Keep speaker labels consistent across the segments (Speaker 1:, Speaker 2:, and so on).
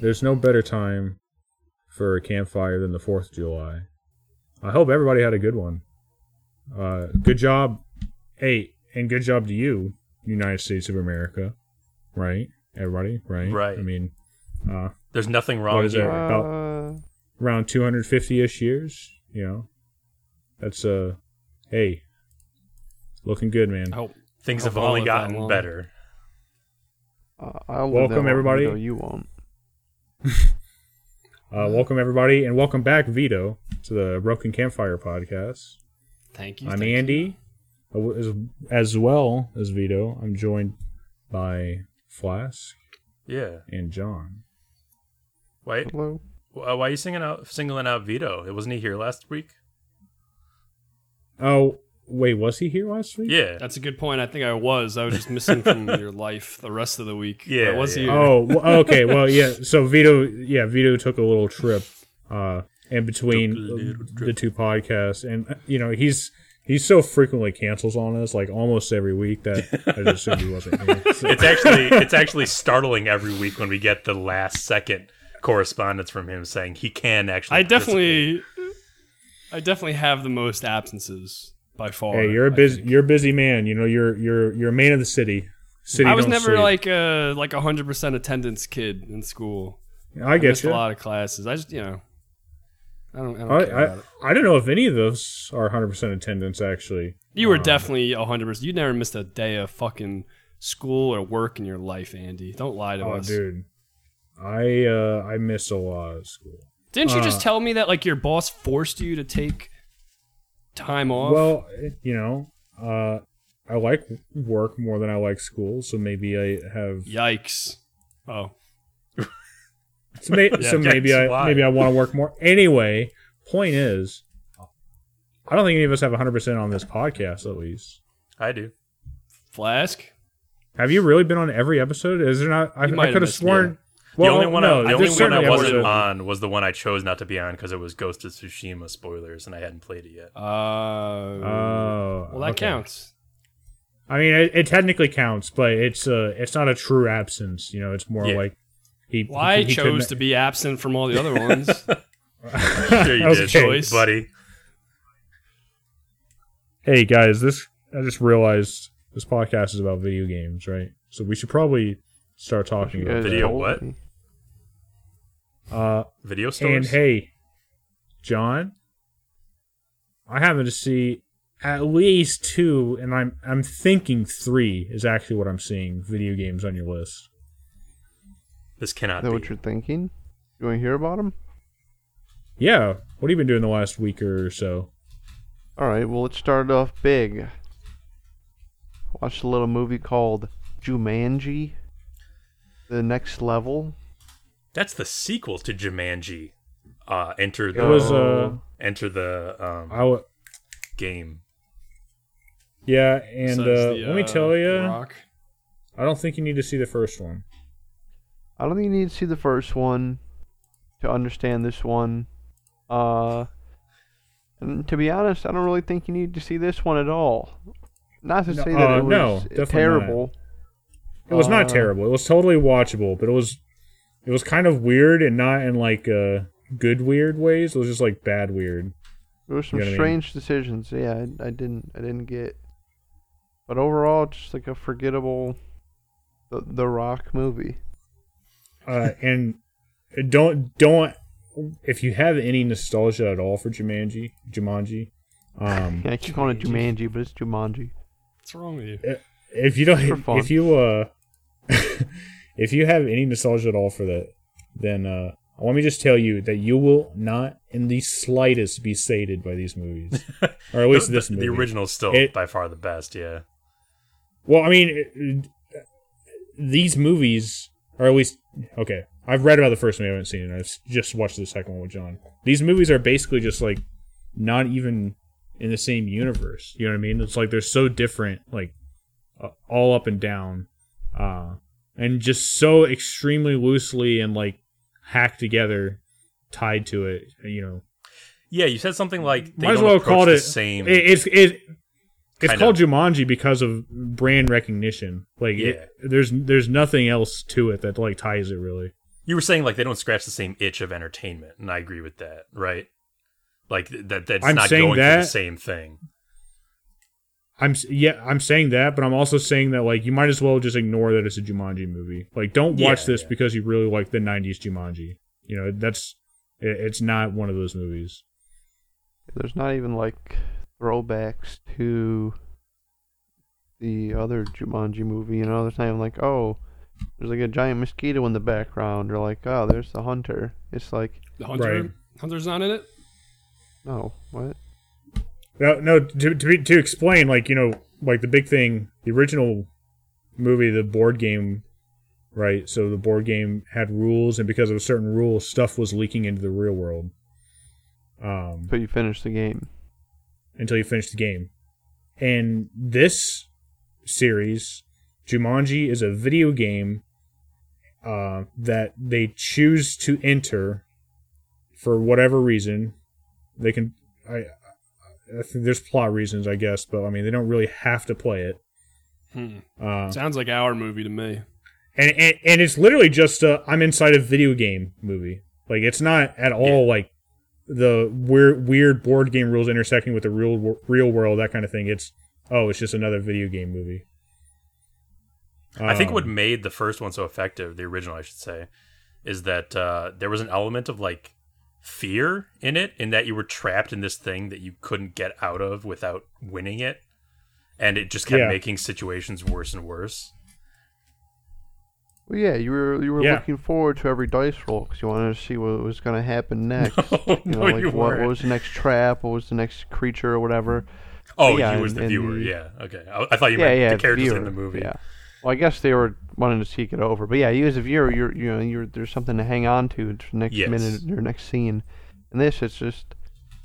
Speaker 1: man, there's no better time for a campfire than the 4th of July. I hope everybody had a good one. Uh, good job. Hey, and good job to you, United States of America. Right? Everybody, right?
Speaker 2: Right.
Speaker 1: I mean, uh,
Speaker 2: There's nothing wrong
Speaker 1: What is it?
Speaker 2: here.
Speaker 1: About-
Speaker 3: Uh,
Speaker 1: around 250-ish years, you know. That's uh hey. Looking good, man.
Speaker 4: I hope
Speaker 2: Things
Speaker 4: Hope
Speaker 2: have only gotten better.
Speaker 3: uh, I'll
Speaker 1: Welcome, everybody.
Speaker 3: Vito, You won't.
Speaker 1: Uh, welcome everybody, and welcome back, Vito, to the Broken Campfire podcast.
Speaker 4: thank you.
Speaker 1: I'm
Speaker 4: thank.
Speaker 1: Andy, uh, as, as well as Vito. I'm joined by Flask
Speaker 2: Yeah.
Speaker 1: and John.
Speaker 2: Why?
Speaker 3: Hello.
Speaker 2: Why are you singing out, singling out Vito? It wasn't he here last week?
Speaker 1: Oh, wait, was he here last week?
Speaker 2: Yeah.
Speaker 4: That's a good point. I think I was. I was just missing from your life the rest of the week.
Speaker 2: Yeah,
Speaker 4: I was
Speaker 2: yeah.
Speaker 4: here.
Speaker 1: Oh, well, okay. Well, yeah. So Vito, yeah, Vito took a little trip uh, in between
Speaker 2: Took a little
Speaker 1: the two podcasts, and uh, you know he's he so frequently cancels on us, like almost every week, that I just assumed he wasn't here. So-
Speaker 2: It's actually it's actually startling every week when we get the last second correspondence from him saying he can actually.
Speaker 4: I definitely, I definitely have the most absences by far.
Speaker 1: hey, you're a busy you're a busy man. You know, you're you're you're a man of the city. City.
Speaker 4: I was never
Speaker 1: sleep.
Speaker 4: like a like a hundred percent attendance kid in school.
Speaker 1: I
Speaker 4: I
Speaker 1: get
Speaker 4: missed
Speaker 1: you.
Speaker 4: a lot of classes. I just you know, I don't. I don't
Speaker 1: I,
Speaker 4: care
Speaker 1: I,
Speaker 4: about it.
Speaker 1: I don't know if any of those are 100 percent attendance. Actually,
Speaker 4: You were
Speaker 1: Um,
Speaker 4: definitely hundred percent. You never missed a day of fucking school or work in your life, Andy. Don't lie to
Speaker 1: Oh,
Speaker 4: us.
Speaker 1: dude, I uh I missed a lot of school.
Speaker 4: Didn't you just
Speaker 1: Uh,
Speaker 4: tell me that like your boss forced you to take time off?
Speaker 1: Well, you know, uh, I like work more than I like school, so maybe I have.
Speaker 4: yikes. Oh,
Speaker 1: So, may, so maybe I
Speaker 2: why?
Speaker 1: maybe I want to work more. Anyway, point is, I don't think any of us have 100 percent on this podcast. At least,
Speaker 2: I do.
Speaker 4: flask.
Speaker 1: have you really been on every episode? Is there not? I, I
Speaker 4: might have
Speaker 1: could have
Speaker 4: missed
Speaker 1: sworn.
Speaker 2: The only one,
Speaker 1: no,
Speaker 2: I, the only one I wasn't
Speaker 1: episodes-
Speaker 2: on was the one I chose not to be on because it was Ghost of Tsushima spoilers and I hadn't played it yet.
Speaker 4: Uh,
Speaker 1: Oh,
Speaker 4: well, that
Speaker 1: okay.
Speaker 4: counts.
Speaker 1: I mean, it, it technically counts, but it's uh, it's not a true absence. You know, it's more
Speaker 2: Yeah.
Speaker 1: like he.
Speaker 4: Well, I
Speaker 1: he- he
Speaker 4: chose
Speaker 1: couldn't-
Speaker 4: to be absent from all the other ones.
Speaker 2: Sure you
Speaker 1: Okay.
Speaker 2: did,
Speaker 4: Choice.
Speaker 2: buddy.
Speaker 1: Hey guys, this I just realized this podcast is about video games, right? So we should probably start talking about
Speaker 2: Video
Speaker 3: told
Speaker 2: what?
Speaker 3: me.
Speaker 1: that. Uh,
Speaker 2: Video
Speaker 1: and hey, John, I happen to see at least two, and I'm I'm thinking three is actually what I'm seeing. Video games on your list.
Speaker 2: this
Speaker 3: Is
Speaker 2: cannot
Speaker 3: that
Speaker 2: be.
Speaker 3: what you're thinking? You want to hear about them?
Speaker 1: Yeah, what have you been doing the last week or so?
Speaker 3: All right. Well, let's start off big. Watched a little movie called Jumanji: The Next Level.
Speaker 2: That's the sequel to Jumanji. Uh, enter
Speaker 1: It
Speaker 2: the
Speaker 1: was uh,
Speaker 2: enter the um,
Speaker 1: I w-
Speaker 2: game.
Speaker 1: yeah, and
Speaker 4: Says
Speaker 1: uh,
Speaker 4: the,
Speaker 1: let me
Speaker 4: uh,
Speaker 1: tell you,
Speaker 4: Rock.
Speaker 1: I don't think you need to see the first one.
Speaker 3: I don't think you need to see the first one to understand this one. Uh, and to be honest, I don't really think you need to see this one at all. Not to
Speaker 1: No,
Speaker 3: say that
Speaker 1: uh,
Speaker 3: it was
Speaker 1: no, definitely
Speaker 3: terrible.
Speaker 1: It was not
Speaker 3: Uh,
Speaker 1: terrible. It was totally watchable, but it was it was kind of weird and not in like uh good weird ways. It was just like bad weird.
Speaker 3: There were some
Speaker 1: You know what I mean?
Speaker 3: strange decisions. Yeah, I, I didn't I didn't get. But overall, just like a forgettable, the the Rock movie.
Speaker 1: Uh and don't don't if you have any nostalgia at all for Jumanji, Jumanji, um
Speaker 3: Yeah, I keep calling it Jumanji, but it's Jumanji.
Speaker 4: What's wrong with you?
Speaker 1: if you don't if you uh if you have any nostalgia at all for that, then uh let me just tell you that you will not in the slightest be sated by these movies. or at least
Speaker 2: the,
Speaker 1: this
Speaker 2: the,
Speaker 1: movie.
Speaker 2: the original's still
Speaker 1: It-
Speaker 2: by far the best. Yeah.
Speaker 1: Well, I mean, it- it- these movies, or at least, okay, I've read about the first one, I haven't seen it. I've just watched the second one with John. These movies are basically just like not even in the same universe. You know what I mean? It's like they're so different, like uh, all up and down, uh, and just so extremely loosely and like hacked together, tied to it. You know,
Speaker 2: Yeah, you said something like they
Speaker 1: might as well
Speaker 2: approach
Speaker 1: call
Speaker 2: the
Speaker 1: it
Speaker 2: same.
Speaker 1: It, it's it. It's called
Speaker 2: of-
Speaker 1: Jumanji because of brand recognition. Like, it, there's there's nothing else to it that like ties it really.
Speaker 2: You were saying like they don't scratch the same itch of entertainment, and I agree with that, right? Like that that's
Speaker 1: I'm
Speaker 2: not going
Speaker 1: that-
Speaker 2: the same thing.
Speaker 1: I'm yeah, I'm saying that, but I'm also saying that like you might as well just ignore that it's a Jumanji movie. Like, don't watch
Speaker 2: Yeah,
Speaker 1: this
Speaker 2: yeah.
Speaker 1: because you really like the '90s Jumanji. You know, that's it, it's not one of those movies.
Speaker 3: There's not even like throwbacks to the other Jumanji movie. You know, there's not even like, oh, there's like a giant mosquito in the background, or like, oh, there's the hunter. It's like,
Speaker 4: The hunter,
Speaker 1: Right.
Speaker 4: hunter's not in it.
Speaker 3: no, what?
Speaker 1: No, no. To to, be, to explain, like you know, like the big thing, the original movie, the board game, right? So the board game had rules, and because of a certain rule, stuff was leaking into the real world. Um,
Speaker 3: But you finish the game.
Speaker 1: until you finish the game. And this series, Jumanji, is a video game uh, that they choose to enter for whatever reason. They can, I, there's plot reasons, I guess, but I mean they don't really have to play it.
Speaker 4: Hmm.
Speaker 1: Uh,
Speaker 4: Sounds like our movie to me.
Speaker 1: and, and and it's literally just a I'm inside a video game movie. Like it's not at all like the weird weird board game rules intersecting with the real real world that kind of thing. It's oh, it's just another video game movie.
Speaker 2: I think what
Speaker 1: Um,
Speaker 2: made the first one so effective, the original, I should say, is that uh, there was an element of like fear in it, in that you were trapped in this thing that you couldn't get out of without winning it, and it just kept
Speaker 1: Yeah.
Speaker 2: making situations worse and worse.
Speaker 3: Well, yeah, you were you were
Speaker 1: Yeah.
Speaker 3: looking forward to every dice roll because you wanted to see what was going to happen next.
Speaker 2: No,
Speaker 3: you know,
Speaker 2: no,
Speaker 3: like
Speaker 2: you
Speaker 3: what, what
Speaker 2: weren't.
Speaker 3: was the next trap, what was the next creature or whatever.
Speaker 2: Oh,
Speaker 3: Yeah,
Speaker 2: you was
Speaker 3: and-
Speaker 2: the viewer.
Speaker 3: the-
Speaker 2: yeah, okay. I, I thought you
Speaker 3: yeah,
Speaker 2: meant
Speaker 3: yeah,
Speaker 2: the characters
Speaker 3: viewer,
Speaker 2: in the movie.
Speaker 3: Yeah. Well, I guess they were wanting to seek it over, but yeah, you as a viewer, you're you know you're there's something to hang on to to the next
Speaker 2: Yes.
Speaker 3: minute or next scene. And this, it's just,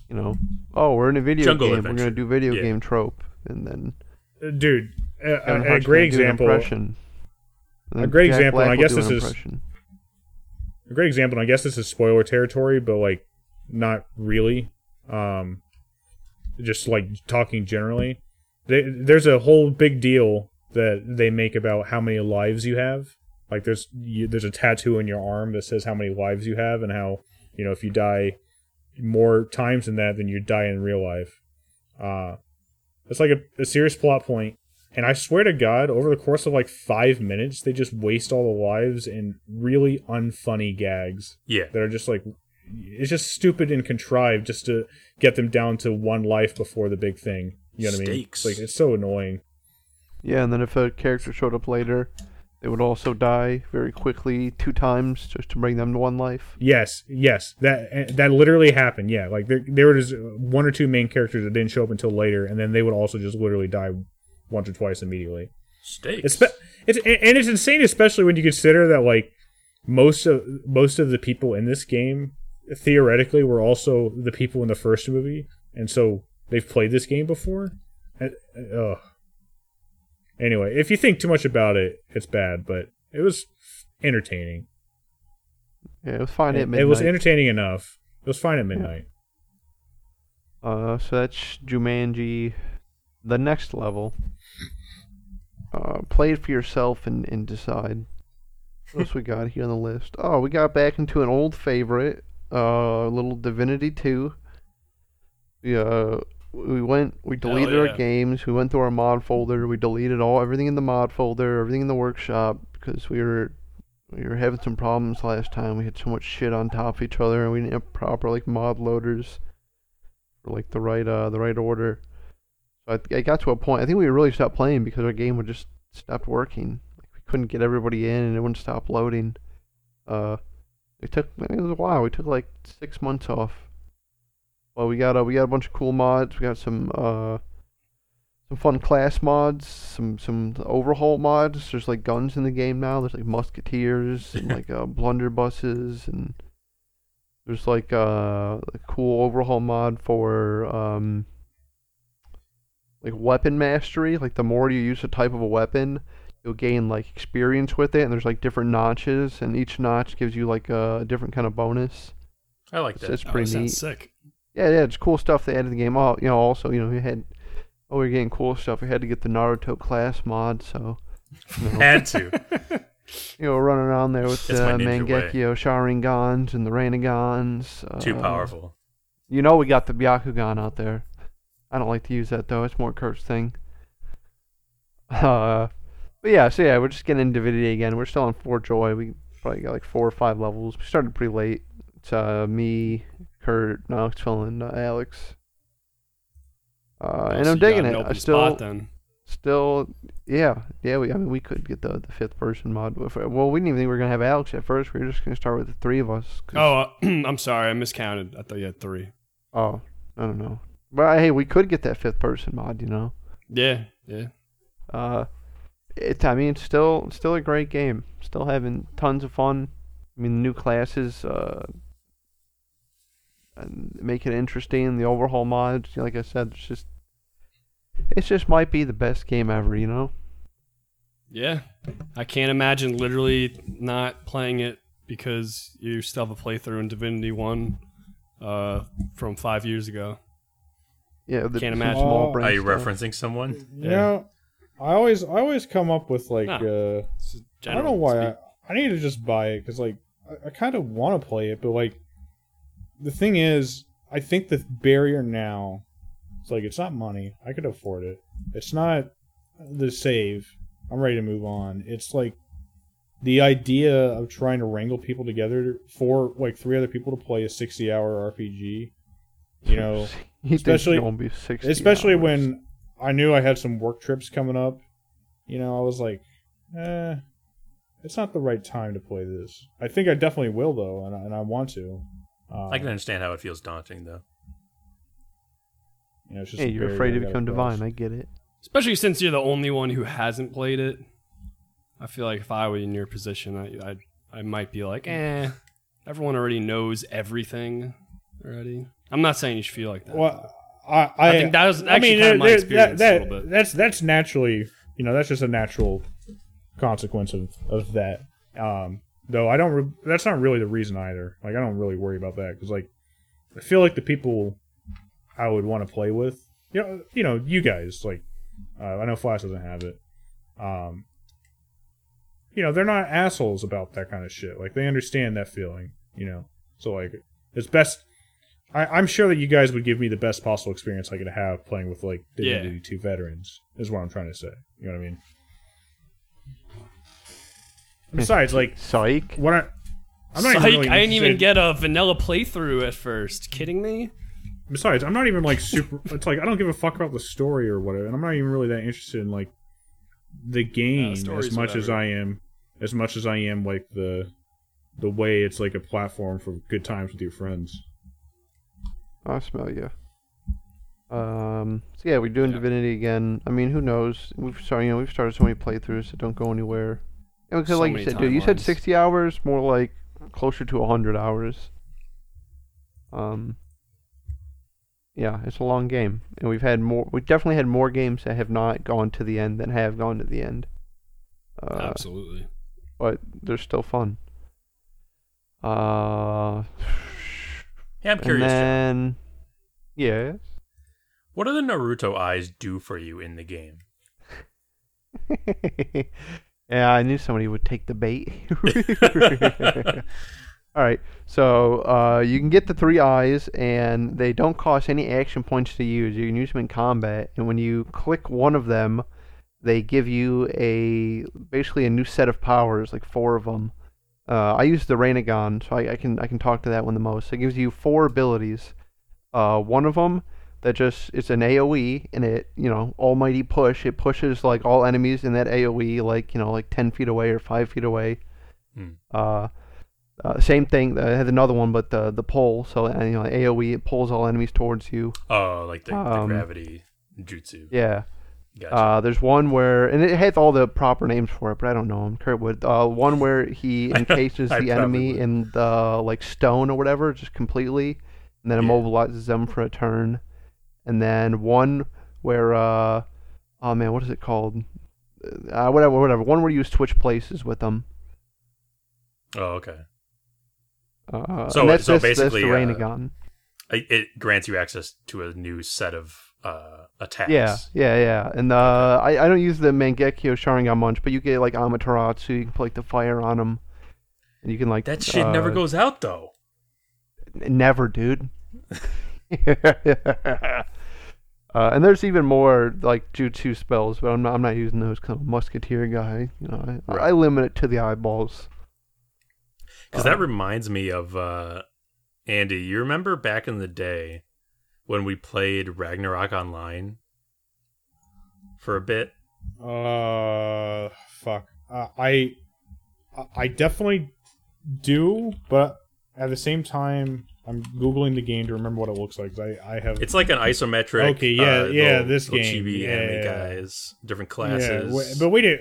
Speaker 3: you know, oh, we're in a video
Speaker 2: Jungle
Speaker 3: game.
Speaker 2: adventure.
Speaker 3: We're gonna do video
Speaker 2: Yeah.
Speaker 3: game trope, and then
Speaker 1: dude, a,
Speaker 3: Kevin
Speaker 1: a, a great
Speaker 3: gonna do an
Speaker 1: example.
Speaker 3: impression.
Speaker 1: A great
Speaker 3: Jack
Speaker 1: example, and I guess this
Speaker 3: an
Speaker 1: is- a great example. And I guess this is spoiler territory, but like not really. Um, just like talking generally, they, there's a whole big deal that they make about how many lives you have. Like there's you, there's a tattoo on your arm that says how many lives you have, and how you know if you die more times than that, then you die in real life. Uh, it's like a, a serious plot point. And I swear to God, over the course of like five minutes, they just waste all the lives in really unfunny gags
Speaker 2: Yeah.
Speaker 1: that are just like it's just stupid and contrived just to get them down to one life before the big thing. You know what I mean? Like it's so annoying.
Speaker 3: Yeah, and then if a character showed up later, they would also die very quickly two times just to bring them to one life.
Speaker 1: Yes, yes, that eh, that literally happened. Yeah, like there there was one or two main characters that didn't show up until later, and then they would also just literally die once or twice immediately.
Speaker 2: Stakes.
Speaker 1: It's it's and it's insane, especially when you consider that like most of most of the people in this game theoretically were also the people in the first movie, and so they've played this game before. And, ugh. Anyway, if you think too much about it, it's bad, but it was entertaining.
Speaker 3: Yeah, it was fine
Speaker 1: It,
Speaker 3: at midnight.
Speaker 1: it was entertaining enough. It was fine at midnight.
Speaker 3: Uh, so that's Jumanji, the next level. Uh, play it for yourself and, and decide. What else we got here on the list? Oh, we got back into an old favorite, uh, little Divinity 2. We, uh, we went, we deleted
Speaker 4: yeah.
Speaker 3: our games, we went through our mod folder, we deleted all, everything in the mod folder, everything in the workshop, because we were, we were having some problems last time. We had so much shit on top of each other, and we didn't have proper, like, mod loaders for like the right uh the right order. So I, I got to a point. I think we really stopped playing because our game would just stopped working. Like we couldn't get everybody in, and it wouldn't stop loading. Uh, it took it was a while. We took like six months off. Well, we got uh, we got a bunch of cool mods. We got some uh some fun class mods, some some overhaul mods. There's like guns in the game now. There's like musketeers and like uh, blunderbusses and there's like uh, a cool overhaul mod for um, like weapon mastery. Like the more you use a type of a weapon, you'll gain like experience with it. And there's like different notches, and each notch gives you like a different kind of bonus.
Speaker 2: I like
Speaker 3: It's,
Speaker 2: that.
Speaker 3: it's
Speaker 4: Oh, that
Speaker 3: pretty neat.
Speaker 4: sick.
Speaker 3: Yeah, yeah, it's cool stuff they added to the game. Oh, you know, also you know we had oh we are getting cool stuff. We had to get the Naruto class mod, so you know,
Speaker 2: Had to.
Speaker 3: you know, running around there with the
Speaker 2: way.
Speaker 3: Mangekyo Sharingans and the Rinnegans.
Speaker 2: Too
Speaker 3: uh,
Speaker 2: powerful.
Speaker 3: You know we got the Byakugan out there. I don't like to use that though. It's more Kurt's thing. Uh, but yeah, so yeah, we're just getting into Divinity again. We're still on Four Joy. We probably got like four or five levels. We started pretty late. It's uh me, Kurt, Nox, Phil, and uh, Alex. Uh, and
Speaker 4: So
Speaker 3: I'm digging
Speaker 4: an
Speaker 3: it. I still,
Speaker 4: then.
Speaker 3: still, yeah, yeah. We, I mean, we could get the, the fifth person mod. Well, we didn't even think we were gonna have Alex at first. We were just gonna start with the three of us.
Speaker 4: Oh, uh, I'm sorry, I miscounted. I thought you had three.
Speaker 3: Oh, I don't know. But hey, we could get that fifth person mod, you know.
Speaker 4: Yeah, yeah.
Speaker 3: Uh, it. I mean, it's still still a great game. Still having tons of fun. I mean, new classes. Uh, make it interesting. The overhaul mods, like I said, it's just. It just might be the best game ever, you know.
Speaker 4: Yeah. I can't imagine literally not playing it because you still have a playthrough in Divinity 1 uh, from five years ago.
Speaker 3: Yeah, the
Speaker 4: Can't imagine.
Speaker 3: Small
Speaker 1: Oh,
Speaker 2: Are you
Speaker 3: stuff.
Speaker 2: referencing someone?
Speaker 1: You
Speaker 4: Yeah.
Speaker 1: know, I always I always come up with like
Speaker 4: No.
Speaker 1: uh I don't know why I. I need to just buy it because like I, I kind of want to play it, but like the thing is, I think the barrier now, it's like it's not money. I could afford it. It's not the save. I'm ready to move on. It's like the idea of trying to wrangle people together for like three other people to play a 60 hour RPG. You know, especially-
Speaker 3: be 60
Speaker 1: especially
Speaker 3: hours.
Speaker 1: when I knew I had some work trips coming up. You know, I was like, eh, it's not the right time to play this. I think I definitely will though, and I, and I want to. Um,
Speaker 2: I can understand how it feels daunting, though.
Speaker 1: you know, it's just
Speaker 3: Hey, you're afraid to become divine. I get it.
Speaker 4: Especially since you're the only one who hasn't played it. I feel like if I were in your position, I I, I might be like, eh, everyone already knows everything already. I'm not saying you should feel like that.
Speaker 1: Well, I, I,
Speaker 4: I think that was
Speaker 1: I
Speaker 4: actually
Speaker 1: mean,
Speaker 4: kind of my
Speaker 1: there-
Speaker 4: experience
Speaker 1: that,
Speaker 4: a little bit.
Speaker 1: That's that's naturally, you know, that's just a natural consequence of of that. Um, though I don't. Re- that's not really the reason either. Like I don't really worry about that because like I feel like the people I would want to play with, you know, you know, you guys like uh, I know Flash doesn't have it. Um, you know, they're not assholes about that kind of shit. Like they understand that feeling. You know, so like it's best. I, I'm sure that you guys would give me the best possible experience I could have playing with like
Speaker 4: Yeah.
Speaker 1: Divinity 2 veterans. Is what I'm trying to say. You know what I mean? Besides, like
Speaker 3: Psych.
Speaker 1: what I, I'm not
Speaker 4: Psych,
Speaker 1: even really
Speaker 4: I didn't even get a vanilla playthrough at first. Kidding me?
Speaker 1: Besides, I'm not even like super. it's like I don't give a fuck about the story or whatever, and I'm not even really that interested in like the game
Speaker 4: story's
Speaker 1: as much as. I am, as much as I am like the the way it's like a platform for good times with your friends.
Speaker 3: I smell you. Um. So yeah, we're doing
Speaker 4: Yeah.
Speaker 3: Divinity again. I mean, who knows? We've started. You know, we've started so many playthroughs that don't go anywhere. And because,
Speaker 4: So
Speaker 3: like you said, dude, you said
Speaker 4: timelines.
Speaker 3: 60 hours, more like closer to 100 hours. Um. Yeah, it's a long game, and we've had more. We definitely had more games that have not gone to the end than have gone to the end. Uh,
Speaker 4: Absolutely.
Speaker 3: but they're still fun. Uh.
Speaker 2: Yeah, I'm curious. John.
Speaker 3: then, yes.
Speaker 2: What do the Naruto eyes do for you in the game?
Speaker 3: yeah, I knew somebody would take the bait. All right, so uh, you can get the three eyes, and they don't cost any action points to use. You can use them in combat, and when you click one of them, they give you a basically a new set of powers, like four of them. Uh, I use the Rinnegan, so I, I can I can talk to that one the most. It gives you four abilities. Uh, one of them that just it's an AOE and it you know almighty push. It pushes like all enemies in that AOE like you know like ten feet away or five feet away.
Speaker 2: Hmm.
Speaker 3: Uh, uh, same thing. I had another one, but the the pull. So uh, you know AOE it pulls all enemies towards you.
Speaker 2: Oh, like the, the
Speaker 3: Um,
Speaker 2: gravity jutsu.
Speaker 3: Yeah.
Speaker 2: Gotcha.
Speaker 3: Uh, there's one where, and it has all the proper names for it, but I don't know them. Kurt would. Uh, one where he encases the enemy
Speaker 2: would.
Speaker 3: in the like stone or whatever, just completely, and then
Speaker 2: Yeah.
Speaker 3: immobilizes them for a turn. And then one where, uh, oh man, what is it called? Uh, whatever, whatever. One where you switch places with them.
Speaker 2: oh, okay.
Speaker 3: Uh,
Speaker 2: So-
Speaker 3: that's,
Speaker 2: so
Speaker 3: that's,
Speaker 2: basically,
Speaker 3: that's the
Speaker 2: uh,
Speaker 3: Rinnegan.
Speaker 2: I- It grants you access to a new set of uh, attacks.
Speaker 3: Yeah, yeah, yeah. And uh, I, I don't use the Mangekyo Sharingan much, but you get like Amaterasu, you can put like the fire on them. And you can like.
Speaker 2: That shit
Speaker 3: uh,
Speaker 2: never goes out though.
Speaker 3: Never, dude. uh, and there's even more like jutsu spells, but I'm not, I'm not using those Kind I'm musketeer guy. You know, I, I limit it to the eyeballs.
Speaker 2: Because that reminds me of uh, Andy. You remember back in the day when we played Ragnarok Online for a bit?
Speaker 1: Uh, fuck. Uh, I, I definitely do, but at the same time, I'm googling the game to remember what it looks like. I, I have.
Speaker 2: It's like an isometric.
Speaker 1: Okay, yeah,
Speaker 2: uh,
Speaker 1: yeah,
Speaker 2: little-
Speaker 1: this
Speaker 2: little
Speaker 1: game,
Speaker 2: chibi
Speaker 1: yeah,
Speaker 2: anime
Speaker 1: yeah, yeah.
Speaker 2: guys, different classes.
Speaker 1: w- but we did.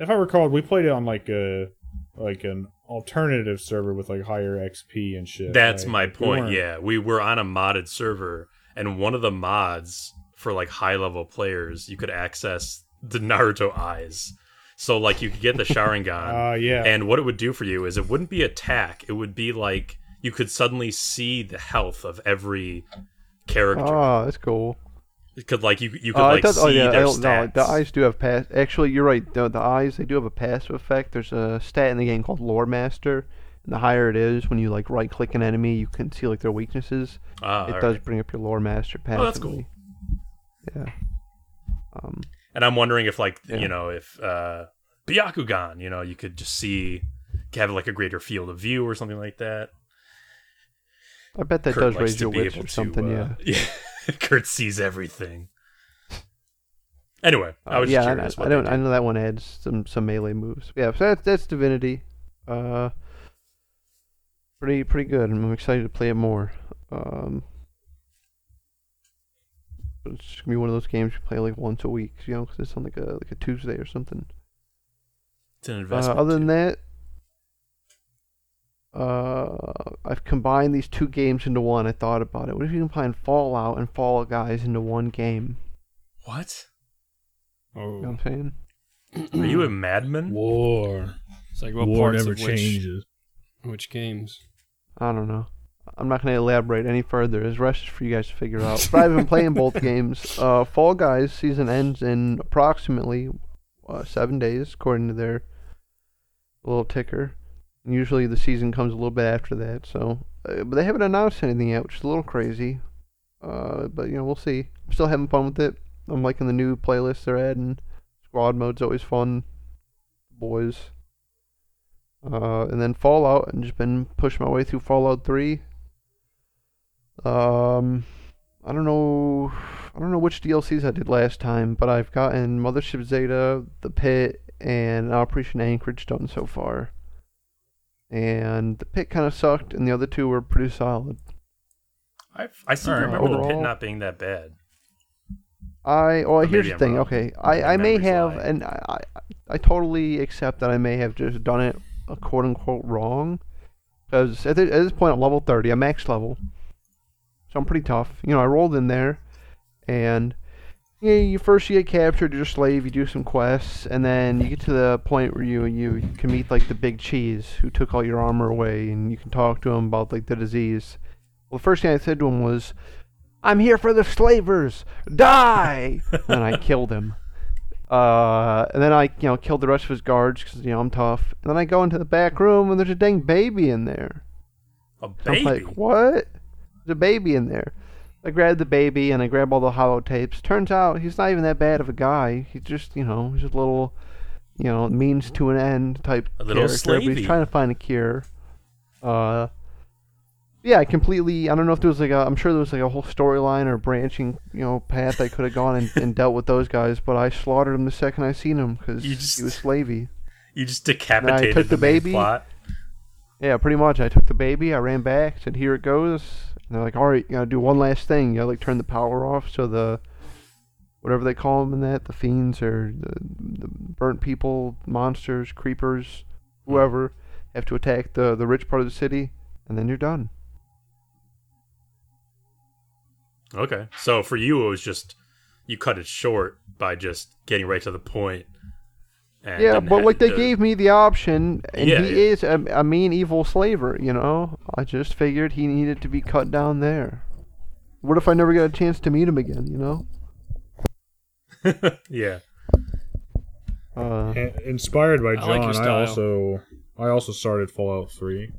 Speaker 1: If I recall, we played it on like a like an alternative server with like higher XP and shit.
Speaker 2: That's
Speaker 1: right?
Speaker 2: my point.
Speaker 1: weren't-
Speaker 2: yeah, we were on a modded server, and one of the mods for like high level players, you could access the Naruto eyes. So like you could get the Sharingan,
Speaker 1: Uh, yeah.
Speaker 2: and what it would do for you is it wouldn't be attack. It would be like you could suddenly see the health of every character.
Speaker 3: Oh, that's cool.
Speaker 2: It could like you you could
Speaker 3: Uh,
Speaker 2: like
Speaker 3: does,
Speaker 2: see
Speaker 3: oh yeah,
Speaker 2: their stats.
Speaker 3: no, the eyes do have pass. Actually, you're right. The, the eyes they do have a passive effect. There's a stat in the game called Lore Master, and the higher it is, when you like right click an enemy, you can see like their weaknesses.
Speaker 2: Ah,
Speaker 3: it
Speaker 2: all
Speaker 3: does
Speaker 2: right.
Speaker 3: bring up your Lore Master passively.
Speaker 2: Oh, that's cool.
Speaker 3: Yeah. Um.
Speaker 2: And I'm wondering if like
Speaker 3: Yeah.
Speaker 2: you know if uh Byakugan, you know, you could just see have like a greater field of view or something like that.
Speaker 3: I bet that
Speaker 2: Kurt
Speaker 3: does raise your
Speaker 2: able
Speaker 3: or something.
Speaker 2: to, uh,
Speaker 3: yeah.
Speaker 2: yeah. Kurt sees everything. Anyway, I
Speaker 3: Uh,
Speaker 2: was
Speaker 3: yeah,
Speaker 2: just
Speaker 3: I,
Speaker 2: curious.
Speaker 3: I
Speaker 2: what
Speaker 3: don't.
Speaker 2: they
Speaker 3: I know that one adds some some melee moves. Yeah, so that's that's Divinity. Uh, pretty pretty good. I'm excited to play it more. Um, it's gonna be one of those games you play like once a week, you know, 'cause it's on like a like a Tuesday or something.
Speaker 2: It's an
Speaker 3: Uh,
Speaker 2: investment.
Speaker 3: other than
Speaker 2: too.
Speaker 3: that, uh, I've combined these two games into one. I thought about it. What if you combine Fallout and Fall Guys into one game?
Speaker 2: what?
Speaker 3: You know
Speaker 4: Oh,
Speaker 3: what I'm saying?
Speaker 2: Are you a madman?
Speaker 1: War.
Speaker 4: it's like what
Speaker 1: War
Speaker 4: parts
Speaker 1: never
Speaker 4: of which,
Speaker 1: changes.
Speaker 4: which games?
Speaker 3: I don't know. I'm not going to elaborate any further. There's rest for you guys to figure out. But I've been playing both games. Uh, Fall Guys season ends in approximately uh, seven days, according to their little ticker. Usually the season comes a little bit after that. So, uh, but they haven't announced anything yet, which is a little crazy. Uh, but you know, we'll see. I'm still having fun with it. I'm liking the new playlist they're adding. Squad mode's always fun. Boys. Uh, and then Fallout, and just been pushing my way through Fallout 3. Um, I don't know, I don't know which DLCs I did last time, but I've gotten Mothership Zeta, The Pit, and Operation Anchorage done so far. And the Pit kind of sucked, and the other two were pretty solid.
Speaker 2: I I seem to
Speaker 1: Alright.
Speaker 2: remember the pit not being that bad.
Speaker 3: I well,
Speaker 2: Or
Speaker 3: here's the
Speaker 2: I'm
Speaker 3: thing.
Speaker 2: wrong.
Speaker 3: Okay, I,
Speaker 2: My
Speaker 3: I may have,
Speaker 2: lie.
Speaker 3: and I, I I totally accept that I may have just done it uh, quote unquote wrong, because at, at this point I'm level thirty, I'm max level, so I'm pretty tough. You know, I rolled in there, and yeah, you first you get captured, you're a slave, you do some quests, and then you get to the point where you you can meet like the big cheese who took all your armor away, and you can talk to him about like the disease. Well, the first thing I said to him was, "I'm here for the slavers, die!" and I killed him. Uh, and then I, you know, killed the rest of his guards because you know I'm tough. And then I go into the back room and there's a dang baby in there.
Speaker 2: A
Speaker 3: I'm
Speaker 2: baby.
Speaker 3: like, what? There's a baby in there. I grab the baby and I grab all the holotapes. Turns out he's not even that bad of a guy. He's just, you know, he's just a little, you know, means to an end type
Speaker 2: A little
Speaker 3: character. But he's trying to find a cure. Uh, yeah, I completely. I don't know if there was like a. I'm sure there was like a whole storyline or branching, you know, path I could have gone and, and dealt with those guys. But I slaughtered him the second I seen him because
Speaker 2: You just-
Speaker 3: he was slavey.
Speaker 2: You just decapitated
Speaker 3: took the
Speaker 2: main
Speaker 3: baby.
Speaker 2: plot.
Speaker 3: Yeah, pretty much. I took the baby, I ran back, said, "Here it goes." And they're like, "All right, you gotta do one last thing. You gotta like turn the power off so the whatever they call them in that, the fiends or the, the burnt people, monsters, creepers, hmm. whoever, have to attack the the rich part of the city, and then you're done."
Speaker 2: Okay. So for you, it was just you cut it short by just getting right to the point. And
Speaker 3: yeah, but like they
Speaker 2: the-
Speaker 3: gave me the option, and
Speaker 2: Yeah,
Speaker 3: he
Speaker 2: yeah.
Speaker 3: is a, a mean, evil slaver. You know, I just figured he needed to be cut down there. What if I never got a chance to meet him again? You know.
Speaker 2: yeah.
Speaker 3: Uh,
Speaker 1: Inspired by
Speaker 4: I
Speaker 1: John,
Speaker 4: like
Speaker 1: I also I also started Fallout Three.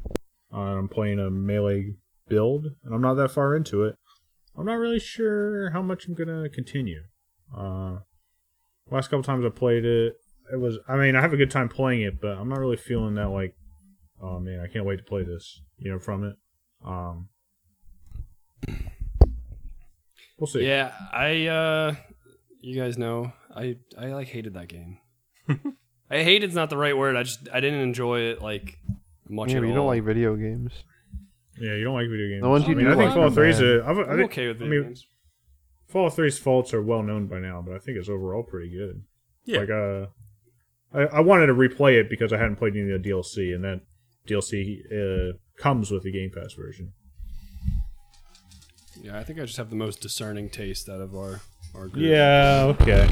Speaker 1: Uh, I'm playing a melee build, and I'm not that far into it. I'm not really sure how much I'm gonna continue. Uh, last couple times I played it, it was I mean I have a good time playing it, but I'm not really feeling that like, oh man, I can't wait to play this. You know, from it. Um, we'll see.
Speaker 4: Yeah, I uh you guys know I I like hated that game. I hated's not the right word. I just I didn't enjoy it like much
Speaker 3: yeah,
Speaker 4: at
Speaker 3: but you
Speaker 4: all.
Speaker 3: don't like video games.
Speaker 1: Yeah, you don't like video games.
Speaker 3: The ones
Speaker 1: I
Speaker 3: you
Speaker 1: mean,
Speaker 3: do
Speaker 1: I think
Speaker 3: like
Speaker 1: Fallout
Speaker 3: are
Speaker 1: Three is
Speaker 3: bad.
Speaker 1: a. I, I
Speaker 4: I'm
Speaker 1: think,
Speaker 4: okay with
Speaker 1: I
Speaker 4: video
Speaker 1: mean,
Speaker 4: games.
Speaker 1: Fallout 3's faults are well known by now, but I think it's overall pretty good.
Speaker 2: Yeah.
Speaker 1: Like, uh, I, I wanted to replay it because I hadn't played any of the DLC, and that DLC uh, comes with the Game Pass version.
Speaker 4: Yeah, I think I just have the most discerning taste out of our our group.
Speaker 1: Yeah. Okay.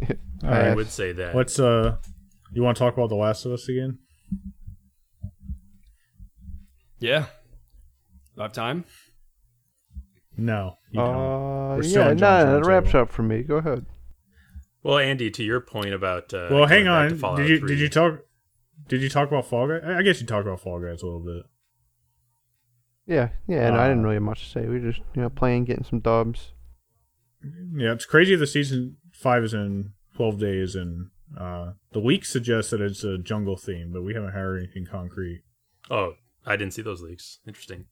Speaker 1: All
Speaker 2: I
Speaker 1: right.
Speaker 2: would say that.
Speaker 1: Let's. Uh, you want to talk about The Last of Us again?
Speaker 4: Yeah. Do I have time?
Speaker 1: No. You.
Speaker 3: Uh, yeah,
Speaker 1: on John's
Speaker 3: nah, that wraps
Speaker 1: roundtable.
Speaker 3: up for me. Go ahead.
Speaker 2: Well, Andy, to your point about uh,
Speaker 1: well, hang on. Did you
Speaker 2: 3,
Speaker 1: did you talk? Did you talk about Fall Guys? I I guess you talked about Fall Guys a little bit.
Speaker 3: Yeah, yeah, and I didn't
Speaker 1: Uh,
Speaker 3: really have much to say. We were just you know playing, getting some dubs.
Speaker 1: Yeah, it's crazy. The season five is in twelve days, and uh, the leaks suggest that it's a jungle theme, but we haven't heard anything concrete.
Speaker 2: Oh, I didn't see those leaks. Interesting.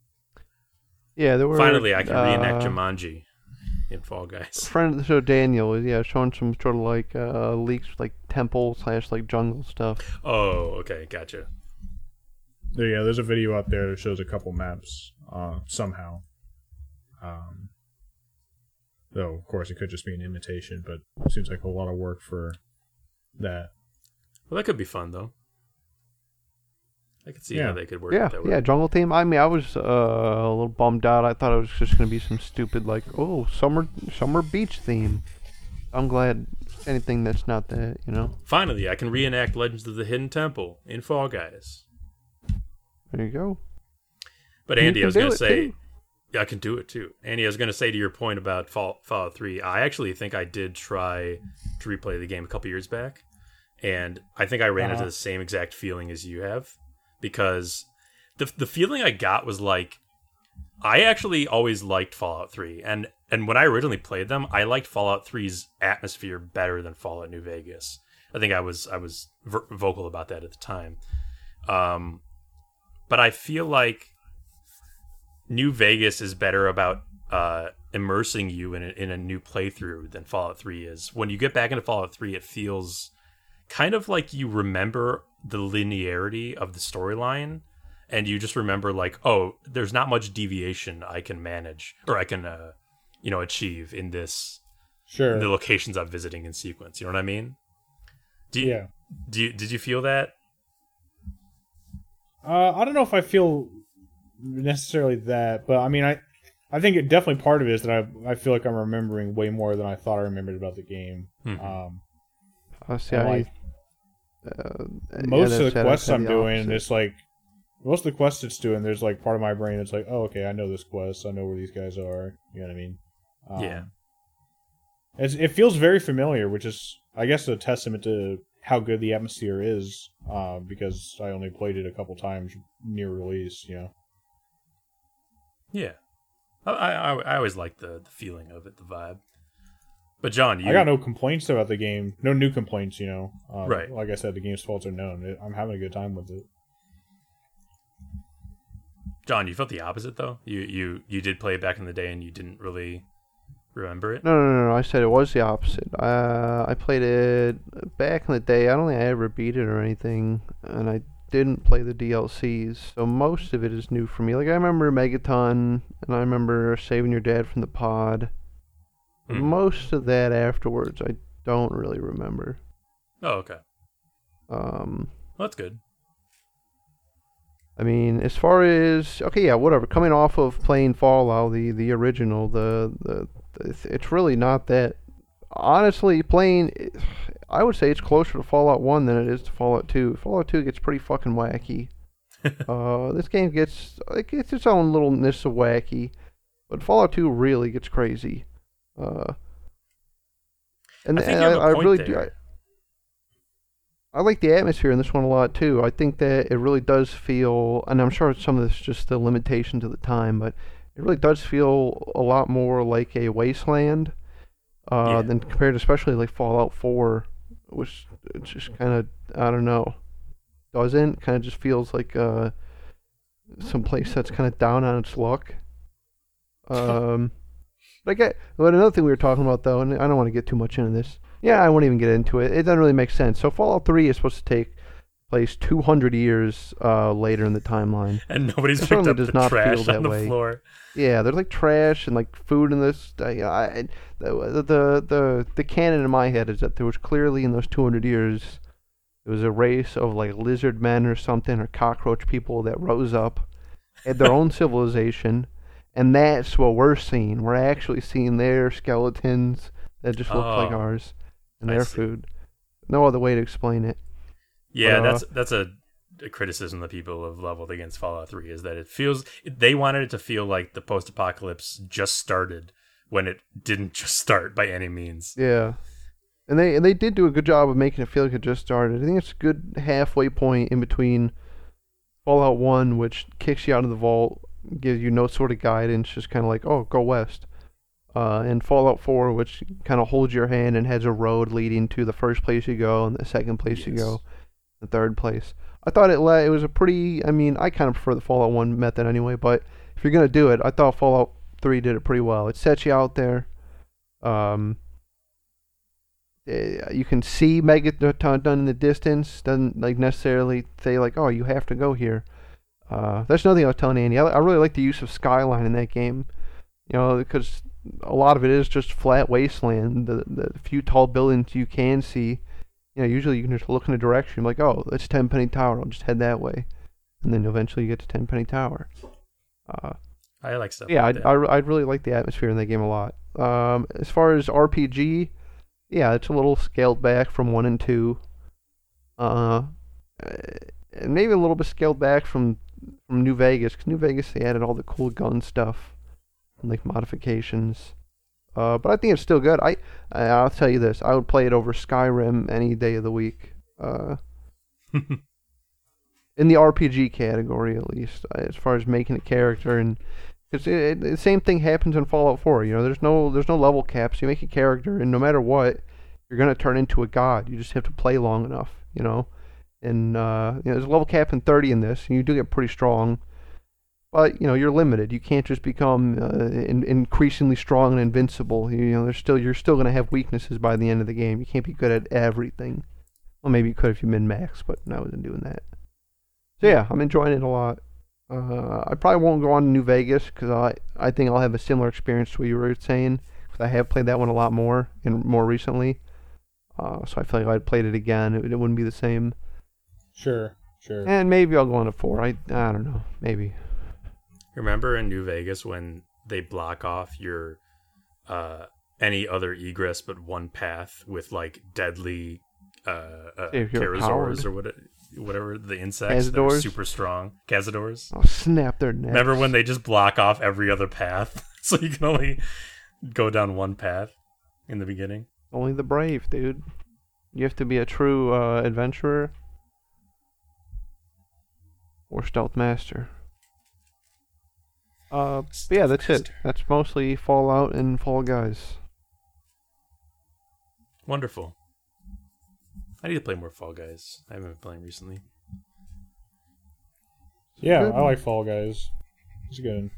Speaker 3: Yeah, there were.
Speaker 2: Finally, I can reenact
Speaker 3: uh,
Speaker 2: Jumanji in Fall Guys.
Speaker 3: Friend of the show, Daniel, is, yeah, showing some sort of like uh, leaks, like temple slash like jungle stuff.
Speaker 2: Oh, okay, gotcha.
Speaker 1: There, yeah, there's a video out there that shows a couple maps uh, somehow. Um, though, of course, it could just be an imitation, but it seems like a lot of work for that.
Speaker 2: Well, that could be fun though. I could see
Speaker 1: Yeah.
Speaker 2: how they could work
Speaker 3: Yeah,
Speaker 2: that way.
Speaker 3: yeah, jungle theme. I mean, I was uh, a little bummed out. I thought it was just gonna be some stupid like, oh, summer summer beach theme. I'm glad anything that's not that, you know.
Speaker 2: Finally, I can reenact Legends of the Hidden Temple in Fall Guys.
Speaker 3: There you go.
Speaker 2: But
Speaker 3: You
Speaker 2: Andy, I was going to say,
Speaker 3: too.
Speaker 2: yeah, I can do it too. Andy, I was going to say to your point about Fall, Fallout 3, I actually think I did try to replay the game a couple years back. And I think I ran into
Speaker 1: Uh-huh.
Speaker 2: the same exact feeling as you have because the, the feeling I got was like, I actually always liked Fallout 3. And, and when I originally played them, I liked Fallout 3's atmosphere better than Fallout New Vegas. I think I was I was vocal about that at the time. Um, but I feel like New Vegas is better about uh, immersing you in a, in a new playthrough than Fallout 3 is. When you get back into Fallout 3, it feels kind of like you remember the linearity of the storyline and you just remember like, oh, there's not much deviation I can manage or I can uh, you know, achieve in this
Speaker 1: Sure.
Speaker 2: the locations I'm visiting in sequence. You know what I mean? Do you,
Speaker 1: yeah.
Speaker 2: do you, did you feel that?
Speaker 1: Uh, I don't know if I feel necessarily that, but I mean, I, I think it definitely part of it is that I, I feel like I'm remembering way more than I thought I remembered about the game.
Speaker 2: Mhm.
Speaker 1: Um,
Speaker 3: I see.
Speaker 1: how
Speaker 3: I,
Speaker 1: like,
Speaker 3: uh,
Speaker 1: most of the
Speaker 3: that's-
Speaker 1: quests I'm
Speaker 3: the
Speaker 1: doing,
Speaker 3: opposite.
Speaker 1: it's like most of the quests it's doing. There's like part of my brain that's like, oh, okay, I know this quest. I know where these guys are. You know what I mean? Um,
Speaker 2: Yeah.
Speaker 1: It's, it feels very familiar, which is, I guess, a testament to how good the atmosphere is. Uh, because I only played it a couple times near release. You know.
Speaker 2: Yeah, I I, I always like the the feeling of it, the vibe. But John, you
Speaker 1: I got no complaints about the game. No new complaints, you know. Uh,
Speaker 2: Right.
Speaker 1: Like I said, the game's faults are known. I'm having a good time with it.
Speaker 2: John, you felt the opposite though. You you you did play it back in the day, and you didn't really remember it.
Speaker 3: No, no, no, no. I said it was the opposite. Uh, I played it back in the day. I don't think I ever beat it or anything, and I didn't play the DLCs. So most of it is new for me. Like I remember Megaton, and I remember saving your dad from the pod.
Speaker 2: Mhm.
Speaker 3: Most of that afterwards, I don't really remember.
Speaker 2: Oh, okay.
Speaker 3: Um,
Speaker 2: Well, that's good.
Speaker 3: I mean, as far as okay, yeah, whatever. Coming off of playing Fallout, the the original, the the, it's, it's really not that. Honestly, playing, I would say it's closer to Fallout One than it is to Fallout Two. Fallout Two gets pretty fucking wacky. uh, this game gets it gets its own littleness of wacky, but Fallout 2 really gets crazy. Uh, and
Speaker 2: I
Speaker 3: and
Speaker 2: you have a
Speaker 3: I, I really do. I. I like the atmosphere in this one a lot too. I think that it really does feel, and I'm sure some of this is just the limitations of the time, but it really does feel a lot more like a wasteland uh,
Speaker 2: Yeah.
Speaker 3: than compared, especially like Fallout 4, which just kind of I don't know, doesn't kind of just feels like uh, some place that's kind of down on its luck. Um, but I. But another thing we were talking about though, and I don't want to get too much into this. Yeah, I won't even get into it. It doesn't really make sense. So Fallout 3 is supposed to take place 200 years uh, later in the timeline.
Speaker 2: And nobody's
Speaker 3: It
Speaker 2: picked up
Speaker 3: does
Speaker 2: the
Speaker 3: not
Speaker 2: trash
Speaker 3: feel that
Speaker 2: on the
Speaker 3: way.
Speaker 2: floor.
Speaker 3: Yeah, there's like trash and like food in this. I, I, the, the the the canon in my head is that there was clearly in those 200 years, there was a race of like lizard men or something or cockroach people that rose up, had their own civilization, and that's what we're seeing. We're actually seeing their skeletons that just look like
Speaker 2: Oh,
Speaker 3: ours and their food. No other way to explain it.
Speaker 2: Yeah,
Speaker 3: uh,
Speaker 2: that's that's a, a criticism that people have leveled against Fallout 3 is that it feels they wanted it to feel like the post-apocalypse just started when it didn't just start by any means.
Speaker 3: Yeah. And they and they did do a good job of making it feel like it just started. I think it's a good halfway point in between Fallout 1, which kicks you out of the vault, gives you no sort of guidance, just kind of like, oh, go west. Uh, and Fallout 4, which kind of holds your hand and has a road leading to the first place you go and the second place you go, the third place. I thought it le- it was a pretty. I mean, I kind of prefer the Fallout 1 method anyway, but if you're gonna do it, I thought Fallout 3 did it pretty well. It sets you out there. Um, eh, you can see Megaton done in the distance. Doesn't like necessarily say like, oh, you have to go here. Uh, that's another thing I was telling Andy. I, I really like the use of skyline in that game. You know, because a lot of it is just flat wasteland. The the few tall buildings you can see, you know, usually you can just look in a direction like, oh, that's Tenpenny Tower. I'll just head that way, and then eventually you get to Tenpenny Tower. Uh,
Speaker 2: I like stuff.
Speaker 3: yeah,
Speaker 2: like
Speaker 3: I,
Speaker 2: that.
Speaker 3: I, I really like the atmosphere in that game a lot. Um, as far as RPG, yeah, it's a little scaled back from one and two. Uh, maybe a little bit scaled back from from New Vegas because New Vegas they added all the cool gun stuff and like modifications. Uh, but I think it's still good. I, I'll tell you this, I would play it over Skyrim any day of the week. Uh, in the RPG category at least, uh, as far as making a character and because the same thing happens in Fallout 4. You know, there's no there's no level caps. You make a character, and no matter what, you're gonna turn into a god. You just have to play long enough. You know, and uh, you know, there's a level cap in 30 in this, and you do get pretty strong. But you know, you're limited. You can't just become uh, in, increasingly strong and invincible. You, know, there's still you're still gonna have weaknesses by the end of the game. You can't be good at everything. Well, maybe you could if you min max, but I wasn't doing that. So yeah, I'm enjoying it a lot. Uh, I probably won't go on to New Vegas because I I think I'll have a similar experience to what you were saying because I have played that one a lot more and more recently. Uh, so I feel like if I'd played it again, it, it wouldn't be the same.
Speaker 1: Sure, sure.
Speaker 3: And maybe I'll go on to four. I I don't know. Maybe.
Speaker 2: Remember in New Vegas when they block off your uh any other egress but one path with like deadly uh, uh
Speaker 3: If you're a
Speaker 2: Charizords
Speaker 3: coward.
Speaker 2: or what, whatever the insects that are super strong Cazadors.
Speaker 3: I'll snap their necks.
Speaker 2: Remember when they just block off every other path so you can only go down one path in the beginning?
Speaker 3: Only the brave, dude. You have to be a true uh, adventurer or stealth master. Uh, but yeah, that's it. That's mostly Fallout and Fall Guys.
Speaker 2: Wonderful. I need to play more Fall Guys. I haven't been playing recently.
Speaker 1: Yeah, I like Fall Guys. It's good.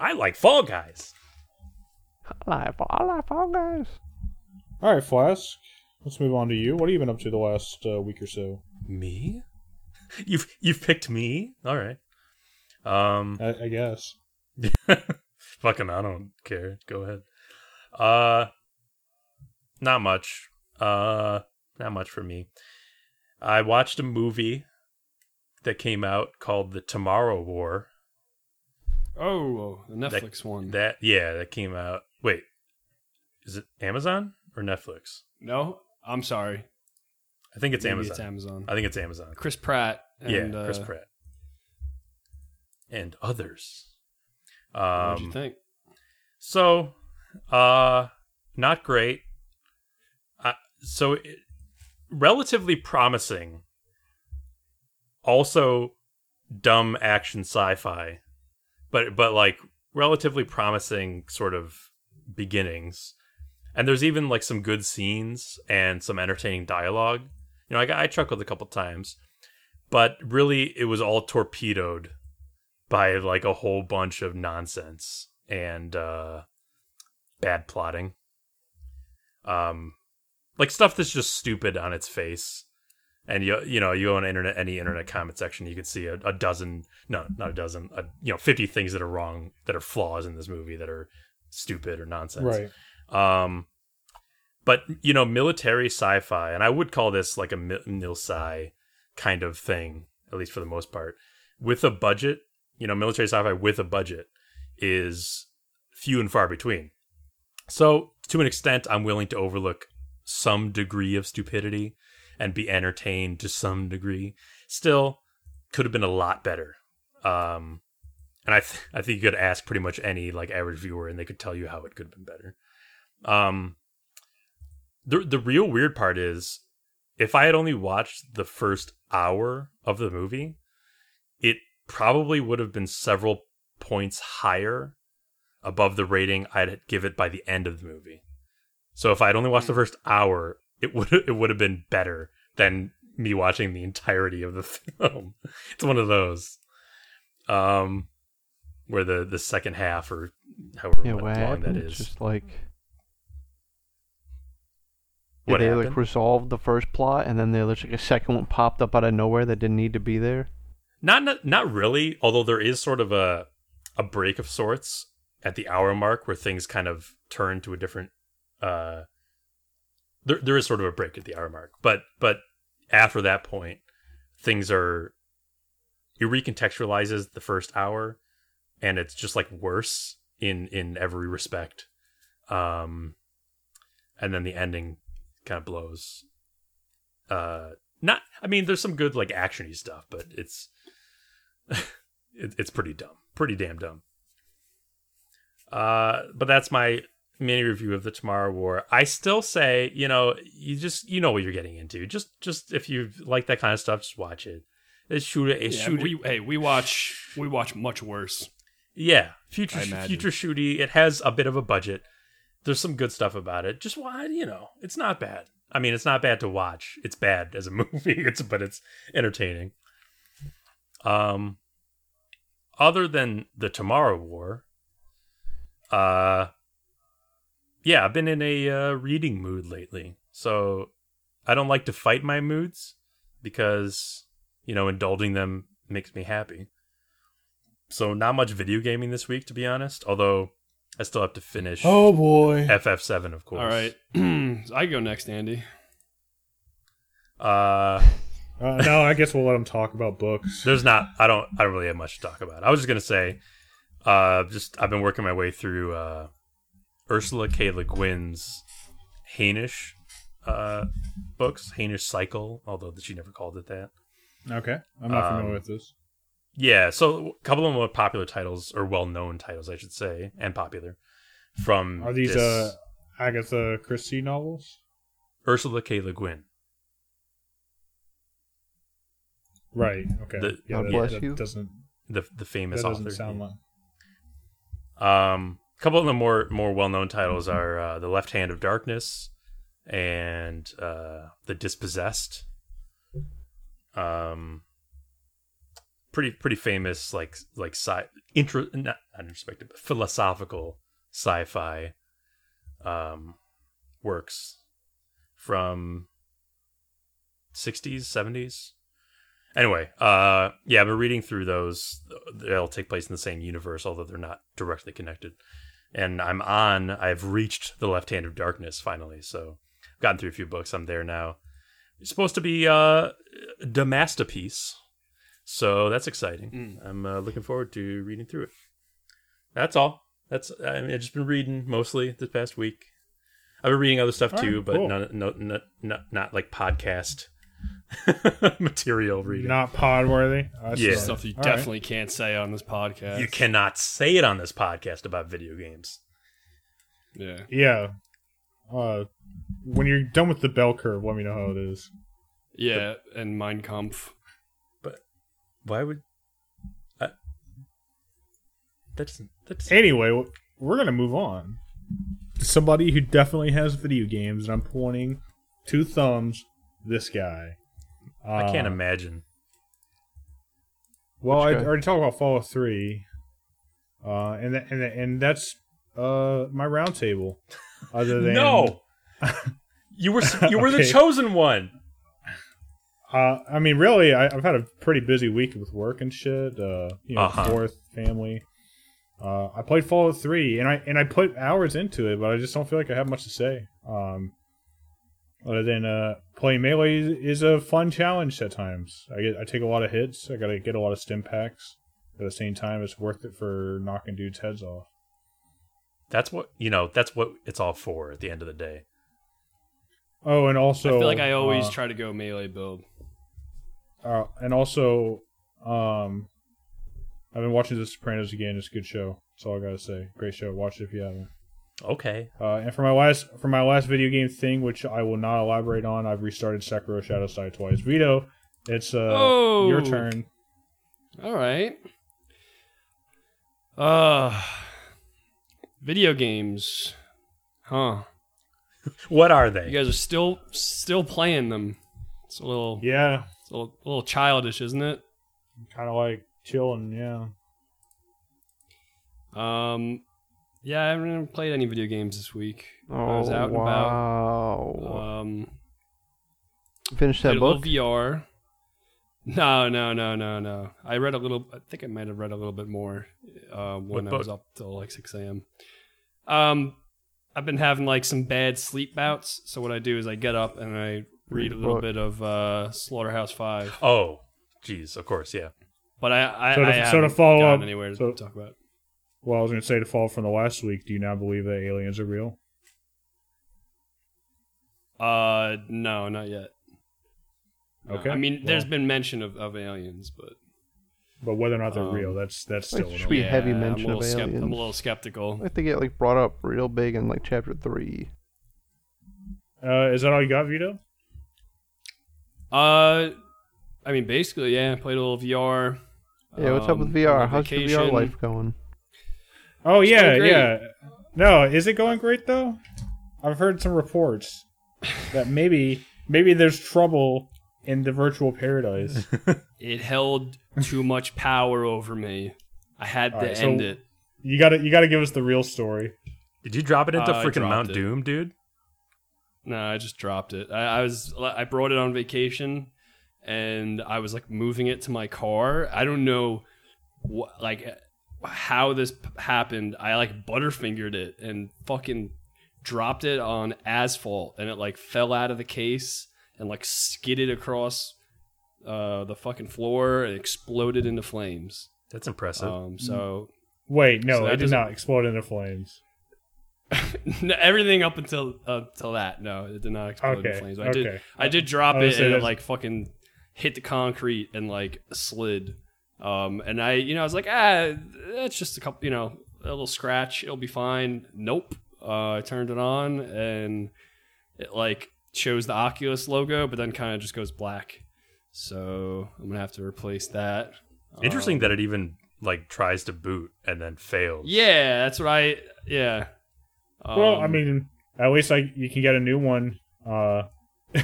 Speaker 2: I like Fall Guys.
Speaker 3: I like, I like Fall Guys.
Speaker 1: All right, Flask. Let's move on to you. What have you been up to the last uh, week or so?
Speaker 2: Me? You've you've picked me? All right. Um
Speaker 1: I, I guess.
Speaker 2: fucking I don't care. Go ahead. Uh not much. Uh not much for me. I watched a movie that came out called The Tomorrow War.
Speaker 4: Oh, the Netflix one.
Speaker 2: That yeah, that came out. Wait. Is it Amazon or Netflix?
Speaker 4: no, I'm sorry.
Speaker 2: I think it's
Speaker 4: Maybe
Speaker 2: Amazon.
Speaker 4: It's Amazon.
Speaker 2: I think it's Amazon.
Speaker 4: Chris Pratt. And,
Speaker 2: yeah, Chris
Speaker 4: uh,
Speaker 2: Pratt. And others.
Speaker 4: What did
Speaker 2: Um
Speaker 4: you think?
Speaker 2: So, uh, not great. Uh, so, it, relatively promising. Also, dumb action sci-fi, but but like relatively promising sort of beginnings. And there's even like some good scenes and some entertaining dialogue. You know, I, I chuckled a couple times, but really it was all torpedoed by like a whole bunch of nonsense and uh bad plotting. Um like stuff that's just stupid on its face. And you you know, you go on internet any internet comment section, you could see a, a dozen no, not a dozen, a, you know, 50 things that are wrong that are flaws in this movie that are stupid or nonsense.
Speaker 1: Right.
Speaker 2: Um, but you know, military sci-fi, and I would call this like a mil sci kind of thing, at least for the most part, with a budget. You know, military sci-fi with a budget is few and far between. So, to an extent, I'm willing to overlook some degree of stupidity and be entertained to some degree. Still, could have been a lot better. Um, and I th- I think you could ask pretty much any like average viewer, and they could tell you how it could have been better. Um, the the real weird part is, if I had only watched the first hour of the movie, it probably would have been several points higher above the rating I'd give it by the end of the movie. So if I'd only watched the first hour, it would it would have been better than me watching the entirety of the film. It's one of those. Um where the the second half or however
Speaker 3: Yeah,
Speaker 2: long
Speaker 3: happened?
Speaker 2: that
Speaker 3: It's
Speaker 2: is.
Speaker 3: just like
Speaker 2: What
Speaker 3: they like
Speaker 2: happened?
Speaker 3: resolve the first plot, and then there's like a second one popped up out of nowhere that didn't need to be there.
Speaker 2: Not, not not really, although there is sort of a a break of sorts at the hour mark where things kind of turn to a different uh there there is sort of a break at the hour mark. But but after that point, things are it recontextualizes the first hour and it's just like worse in in every respect. Um and then the ending kind of blows. Uh not i mean there's some good like actiony stuff but it's it, it's pretty dumb. Pretty damn dumb. Uh but that's my mini review of the tomorrow war. I still say you know you just you know what you're getting into. Just just if you like that kind of stuff just watch it. It's shoot it's
Speaker 4: Yeah,
Speaker 2: shoot
Speaker 4: we, hey, we watch we watch much worse.
Speaker 2: yeah, future future shooty. It has a bit of a budget. There's some good stuff about it. Just why you know, it's not bad. I mean, it's not bad to watch. It's bad as a movie. It's but it's entertaining. Um, other than the Tomorrow War, uh, yeah, I've been in a uh, reading mood lately. So I don't like to fight my moods because you know indulging them makes me happy. So not much video gaming this week, to be honest. Although I still have to finish
Speaker 1: Oh boy.
Speaker 2: FF7, of course.
Speaker 4: All right, I go next, Andy.
Speaker 2: Uh,
Speaker 1: Uh, no, I guess we'll let him talk about books.
Speaker 2: there's not. I don't. I don't really have much to talk about. I was just gonna say, uh, just I've been working my way through uh, Ursula K. Le Guin's Hainish uh, books, Hainish Cycle, although she never called it that.
Speaker 1: Okay, I'm not
Speaker 2: Um,
Speaker 1: familiar with this.
Speaker 2: Yeah, so a couple of them are popular titles, or well-known titles, I should say, and popular. From
Speaker 1: Are these
Speaker 2: this
Speaker 1: uh Agatha Christie novels?
Speaker 2: Ursula K. Le Guin?
Speaker 1: Right. Okay.
Speaker 2: The-
Speaker 1: yeah,
Speaker 3: God
Speaker 1: that,
Speaker 3: bless
Speaker 1: that
Speaker 3: you.
Speaker 1: doesn't
Speaker 2: the the
Speaker 1: that
Speaker 2: famous
Speaker 1: doesn't
Speaker 2: author.
Speaker 1: sound like.
Speaker 2: Um, a couple of the more more well known titles are uh, the Left Hand of Darkness and uh, the Dispossessed. Um, pretty pretty famous like like sci intro not unrespected but philosophical sci-fi um works from 60s 70s Anyway, uh, yeah, I've been reading through those. They'll take place in the same universe, although they're not directly connected. And I'm on. I've reached the left hand of darkness finally, so I've gotten through a few books. I'm there now. It's supposed to be uh, the masterpiece, so that's exciting. I'm uh, looking forward to reading through it. That's all. That's I mean, I've just been reading mostly this past week. I've been reading other stuff
Speaker 1: All
Speaker 2: too,
Speaker 1: right,
Speaker 2: but
Speaker 1: cool.
Speaker 2: no, no, no, not not like podcast material reading.
Speaker 1: Not pod worthy.
Speaker 2: Yeah.
Speaker 4: Stuff you
Speaker 1: All right.
Speaker 4: definitely can't say on this podcast.
Speaker 2: You cannot say it on this podcast about video games.
Speaker 4: Yeah.
Speaker 1: Yeah. Uh, when you're done with the bell curve, let me know how it is.
Speaker 4: Yeah, and Mein Kampf.
Speaker 2: Why would I, that's that's
Speaker 1: Anyway, we're gonna move on. to Somebody who definitely has video games, and I'm pointing two thumbs. This guy.
Speaker 2: I can't
Speaker 1: Uh,
Speaker 2: imagine.
Speaker 1: Well, I already talked about Fallout Three, uh, and th- and th- and that's uh my roundtable. Other than
Speaker 2: No, you were you were the chosen one.
Speaker 1: Uh, I mean, really, I, I've had a pretty busy week with work and shit. Uh, you know,
Speaker 2: Uh-huh.
Speaker 1: fourth family. Uh, I played Fallout Three, and I and I put hours into it, but I just don't feel like I have much to say. Um, other than uh, playing melee is, is a fun challenge at times. I get I take a lot of hits. I gotta get a lot of stim packs. At the same time, it's worth it for knocking dudes' heads off.
Speaker 2: That's what you know. That's what it's all for. At the end of the day,
Speaker 1: Oh, and also
Speaker 4: I feel like I always
Speaker 1: uh,
Speaker 4: try to go melee build.
Speaker 1: Uh, and also, um, I've been watching The Sopranos again. It's a good show. That's all I gotta say. Great show. Watch it if you haven't.
Speaker 2: okay.
Speaker 1: Uh, and for my last for my last video game thing, which I will not elaborate on, I've restarted Sekiro Shadows Die Twice. Vito, it's uh
Speaker 4: Oh.
Speaker 1: your turn.
Speaker 4: All right. Uh video games. Huh.
Speaker 2: What are they?
Speaker 4: You guys are still still playing them. It's a little
Speaker 1: Yeah,
Speaker 4: it's a little, a little childish, isn't it?
Speaker 1: kind of like chilling. Yeah.
Speaker 4: Um yeah, I haven't played any video games this week.
Speaker 3: Oh,
Speaker 4: I was out and
Speaker 3: wow.
Speaker 4: about. Um
Speaker 3: Finish
Speaker 4: Played
Speaker 3: that
Speaker 4: a little
Speaker 3: book.
Speaker 4: VR. No, no, no, no, no. I read a little. I think I might have read a little bit more uh, when
Speaker 2: What
Speaker 4: I was up till like six a.m. Um, I've been having like some bad sleep bouts. So what I do is I get up and I read a little
Speaker 3: book.
Speaker 4: bit of uh, Slaughterhouse Five.
Speaker 2: Oh, geez. Of course, yeah.
Speaker 4: But I, I,
Speaker 1: So to-
Speaker 4: I
Speaker 1: so to follow
Speaker 4: gotten
Speaker 1: up-
Speaker 4: anywhere to
Speaker 1: so-
Speaker 4: talk about.
Speaker 1: Well, I was gonna say to follow from the last week. Do you now believe that aliens are real?
Speaker 4: Uh, no, not yet. No.
Speaker 1: Okay,
Speaker 4: I mean, there's been mention of, of aliens, but
Speaker 1: But whether or not they're
Speaker 4: Um,
Speaker 1: real, that's that's
Speaker 3: Like,
Speaker 1: still.
Speaker 3: should
Speaker 1: be
Speaker 3: we-
Speaker 1: open-
Speaker 3: heavy mention
Speaker 4: little
Speaker 3: of
Speaker 4: skept- I'm a little skeptical.
Speaker 3: I think it like brought up real big in like chapter three.
Speaker 1: Uh, is that all you got, Vito?
Speaker 4: Uh, I mean, basically, yeah. I played a little VR.
Speaker 3: Yeah, what's up with
Speaker 4: Um,
Speaker 3: VR? How's your VR life going?
Speaker 1: Oh
Speaker 4: It's
Speaker 1: yeah,
Speaker 4: going
Speaker 1: yeah. No, is it going great though? I've heard some reports that maybe maybe there's trouble in the virtual paradise.
Speaker 4: It held too much power over me. I had to
Speaker 1: Alright, so-
Speaker 4: end it.
Speaker 1: You got to you got to give us the real story.
Speaker 2: Did you drop it into
Speaker 4: Uh,
Speaker 2: freaking Mount
Speaker 4: it.
Speaker 2: Doom, dude?
Speaker 4: No, I just dropped it. I, I was I brought it on vacation, and I was like moving it to my car. I don't know, what like how this p- happened. I like butterfingered it and fucking dropped it on asphalt, and it like fell out of the case and like skidded across uh, the fucking floor and exploded into flames.
Speaker 2: That's impressive.
Speaker 4: Um, so
Speaker 1: Wait, no,
Speaker 4: So that
Speaker 1: it did
Speaker 4: doesn't-
Speaker 1: not explode into flames.
Speaker 4: No, everything up until uh, until that. No, it did not explode
Speaker 1: Okay,
Speaker 4: in flames. I did. I did drop
Speaker 1: I
Speaker 4: it and it like fucking hit the concrete and like slid. Um, and I you know I was like ah that's just a couple you know a little scratch it'll be fine. Nope. Uh, I turned it on and it like shows the Oculus logo, but then kind of just goes black. So I'm gonna have to replace that.
Speaker 2: Interesting
Speaker 4: Um,
Speaker 2: that it even like tries to boot and then fails.
Speaker 4: Yeah, that's what I yeah.
Speaker 1: Well, I
Speaker 4: Um,
Speaker 1: mean, at least like you can get a new one. Uh,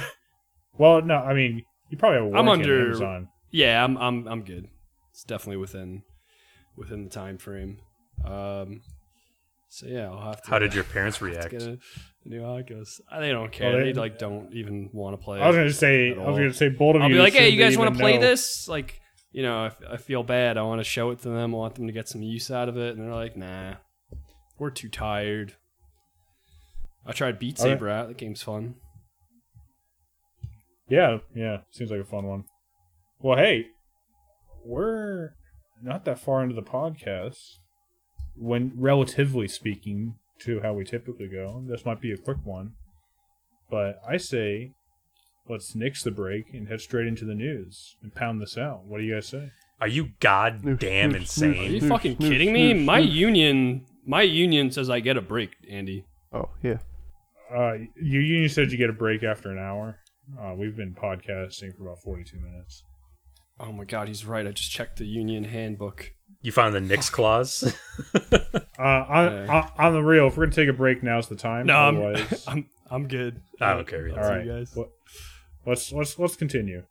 Speaker 1: well, no, I mean you probably have a
Speaker 4: I'm
Speaker 1: warranty on
Speaker 4: under-
Speaker 1: Amazon.
Speaker 4: Yeah, I'm I'm I'm good. It's definitely within within the time frame. Um, so yeah, I'll have to.
Speaker 2: How did your parents react?
Speaker 4: Get a new Oculus. Uh, They don't care.
Speaker 1: Oh,
Speaker 4: they,
Speaker 1: they-
Speaker 4: like don't even want to play.
Speaker 1: I was gonna say, I was gonna say, bold of
Speaker 4: I'll
Speaker 1: you.
Speaker 4: be like, hey, you guys want to play
Speaker 1: know.
Speaker 4: this? Like, you know, if I feel bad, I want to show it to them. I want them to get some use out of it, and they're like, nah, we're too tired. I tried Beat
Speaker 1: Okay.
Speaker 4: Saber out. That game's fun.
Speaker 1: Yeah, yeah, seems like a fun one. Well, hey, we're not that far into the podcast. When relatively speaking to how we typically go, this might be a quick one. But I say, let's nix the break and head straight into the news and pound this out. What do you guys say?
Speaker 2: Are you goddamn
Speaker 3: Snoof, snoof,
Speaker 4: Are you fucking kidding me? My union, my union says I get a break, Andy.
Speaker 3: Oh yeah.
Speaker 1: Uh, you you said you get a break after an hour. Uh, we've been podcasting for about forty-two minutes.
Speaker 4: Oh my god, he's right. I just checked the union handbook.
Speaker 2: You found the Nix clause.
Speaker 1: Uh, on,
Speaker 4: Yeah.
Speaker 1: on, on the real, if we're gonna take a break, now's the time.
Speaker 4: No, I'm I'm I'm good.
Speaker 2: I don't care
Speaker 4: I'll
Speaker 2: either.
Speaker 1: all
Speaker 4: see
Speaker 1: right.
Speaker 4: you guys.
Speaker 1: What- let's let's let's continue.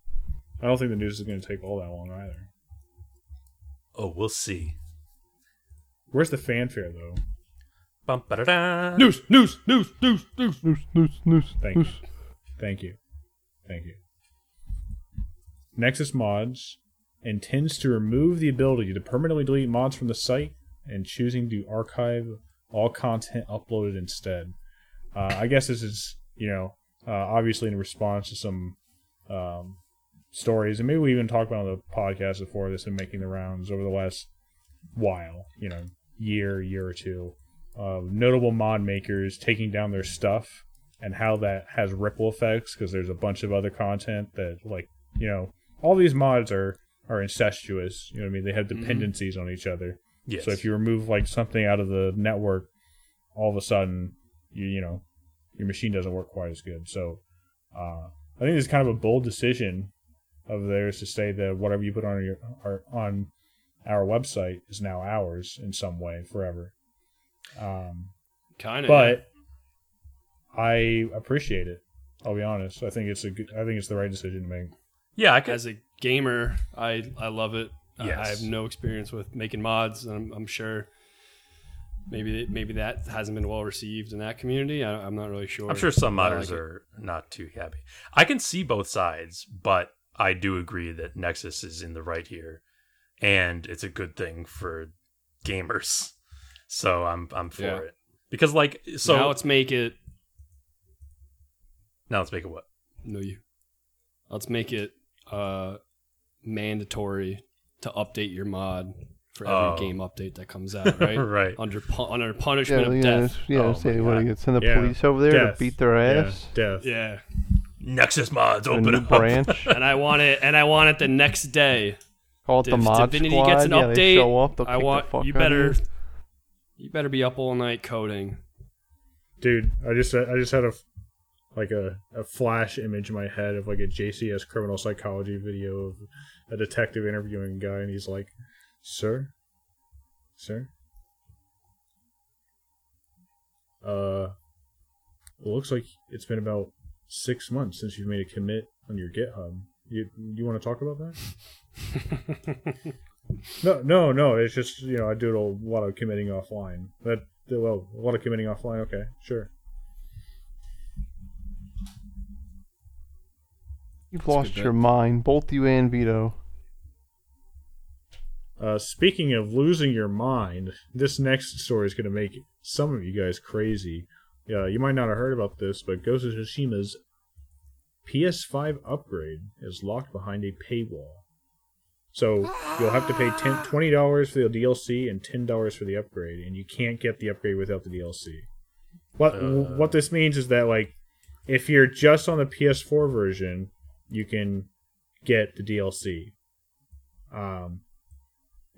Speaker 1: I don't think the news is gonna take all that long either.
Speaker 2: oh, we'll see.
Speaker 1: Where's the fanfare though?
Speaker 2: Bum, ba-da-da.
Speaker 4: News, news, news, news, news.
Speaker 3: Noose, noose, noose,
Speaker 1: Thank you.
Speaker 3: noose.
Speaker 1: Thank you. Thank you. Nexus Mods intends to remove the ability to permanently delete mods from the site and choosing to archive all content uploaded instead. Uh, I guess this is, you know, uh, obviously in response to some um, stories, and maybe we even talked about on the podcast before this and making the rounds over the last while, you know, year, year or two, of notable mod makers taking down their stuff and how that has ripple effects because there's a bunch of other content that like you know all these mods are are incestuous you know what i mean? They have dependencies on each other.
Speaker 2: Yes.
Speaker 1: so if you remove like something out of the network all of a sudden you you know your machine doesn't work quite as good. So uh i think it's kind of a bold decision of theirs to say that whatever you put on your our, on our website is now ours in some way forever um
Speaker 4: Kind of.
Speaker 1: but I appreciate it. I'll be honest. I think it's a good. I think it's the right decision to make.
Speaker 2: yeah, I could.
Speaker 4: as a gamer, I I love it. I- I have no experience with making mods, and I'm, I'm sure maybe maybe that hasn't been well received in that community. I, I'm not really sure.
Speaker 2: I'm sure some
Speaker 4: but
Speaker 2: modders
Speaker 4: like
Speaker 2: are not too happy. I can see both sides, but I do agree that Nexus is in the right here, and it's a good thing for gamers. So I'm I'm for
Speaker 4: Yeah.
Speaker 2: it because like so
Speaker 4: now let's make it.
Speaker 2: now let's make it what
Speaker 4: No, you. Let's make it uh, mandatory to update your mod for every
Speaker 2: Oh.
Speaker 4: game update that comes out, right?
Speaker 2: right.
Speaker 4: Under pu- under
Speaker 3: Yeah,
Speaker 4: punishment of
Speaker 3: yeah,
Speaker 4: death.
Speaker 3: yeah.
Speaker 2: Oh
Speaker 3: say
Speaker 2: my
Speaker 3: what
Speaker 2: God.
Speaker 3: you send the
Speaker 1: Yeah.
Speaker 3: police over there
Speaker 1: Death.
Speaker 3: to beat their ass.
Speaker 1: Yeah, death.
Speaker 4: Yeah,
Speaker 2: Nexus mods
Speaker 3: A
Speaker 2: open
Speaker 3: new
Speaker 2: up.
Speaker 3: branch.
Speaker 4: and I want it, and I want it the next day.
Speaker 3: Call it the mod
Speaker 4: Divinity
Speaker 3: squad.
Speaker 4: gets an
Speaker 3: yeah, they show up.
Speaker 4: I
Speaker 3: kick the
Speaker 4: want
Speaker 3: fuck
Speaker 4: you
Speaker 3: out
Speaker 4: better,
Speaker 3: you.
Speaker 4: better be up all night coding.
Speaker 1: dude. I just I just had a like a, a flash image in my head of like a JCS criminal psychology video of a detective interviewing a guy, and he's like, "Sir, sir, uh, it looks like it's been about six months since you've made a commit on your GitHub. You you want to talk about that?" No, no, no. It's just you know I do a lot of committing offline. That well, a lot of committing offline. Okay, sure.
Speaker 3: You've
Speaker 4: a
Speaker 3: lost your mind, both you and Vito.
Speaker 1: Uh, speaking of losing your mind, this next story is going to make some of you guys crazy. Yeah, you might not have heard about this, but Ghost of Tsushima's PS5 upgrade is locked behind a paywall. So you'll have to pay 10 $20 for the DLC and $10 for the upgrade, and you can't get the upgrade without the DLC. What
Speaker 2: Uh.
Speaker 1: what this means is that like if you're just on the PS4 version, you can get the DLC. Um,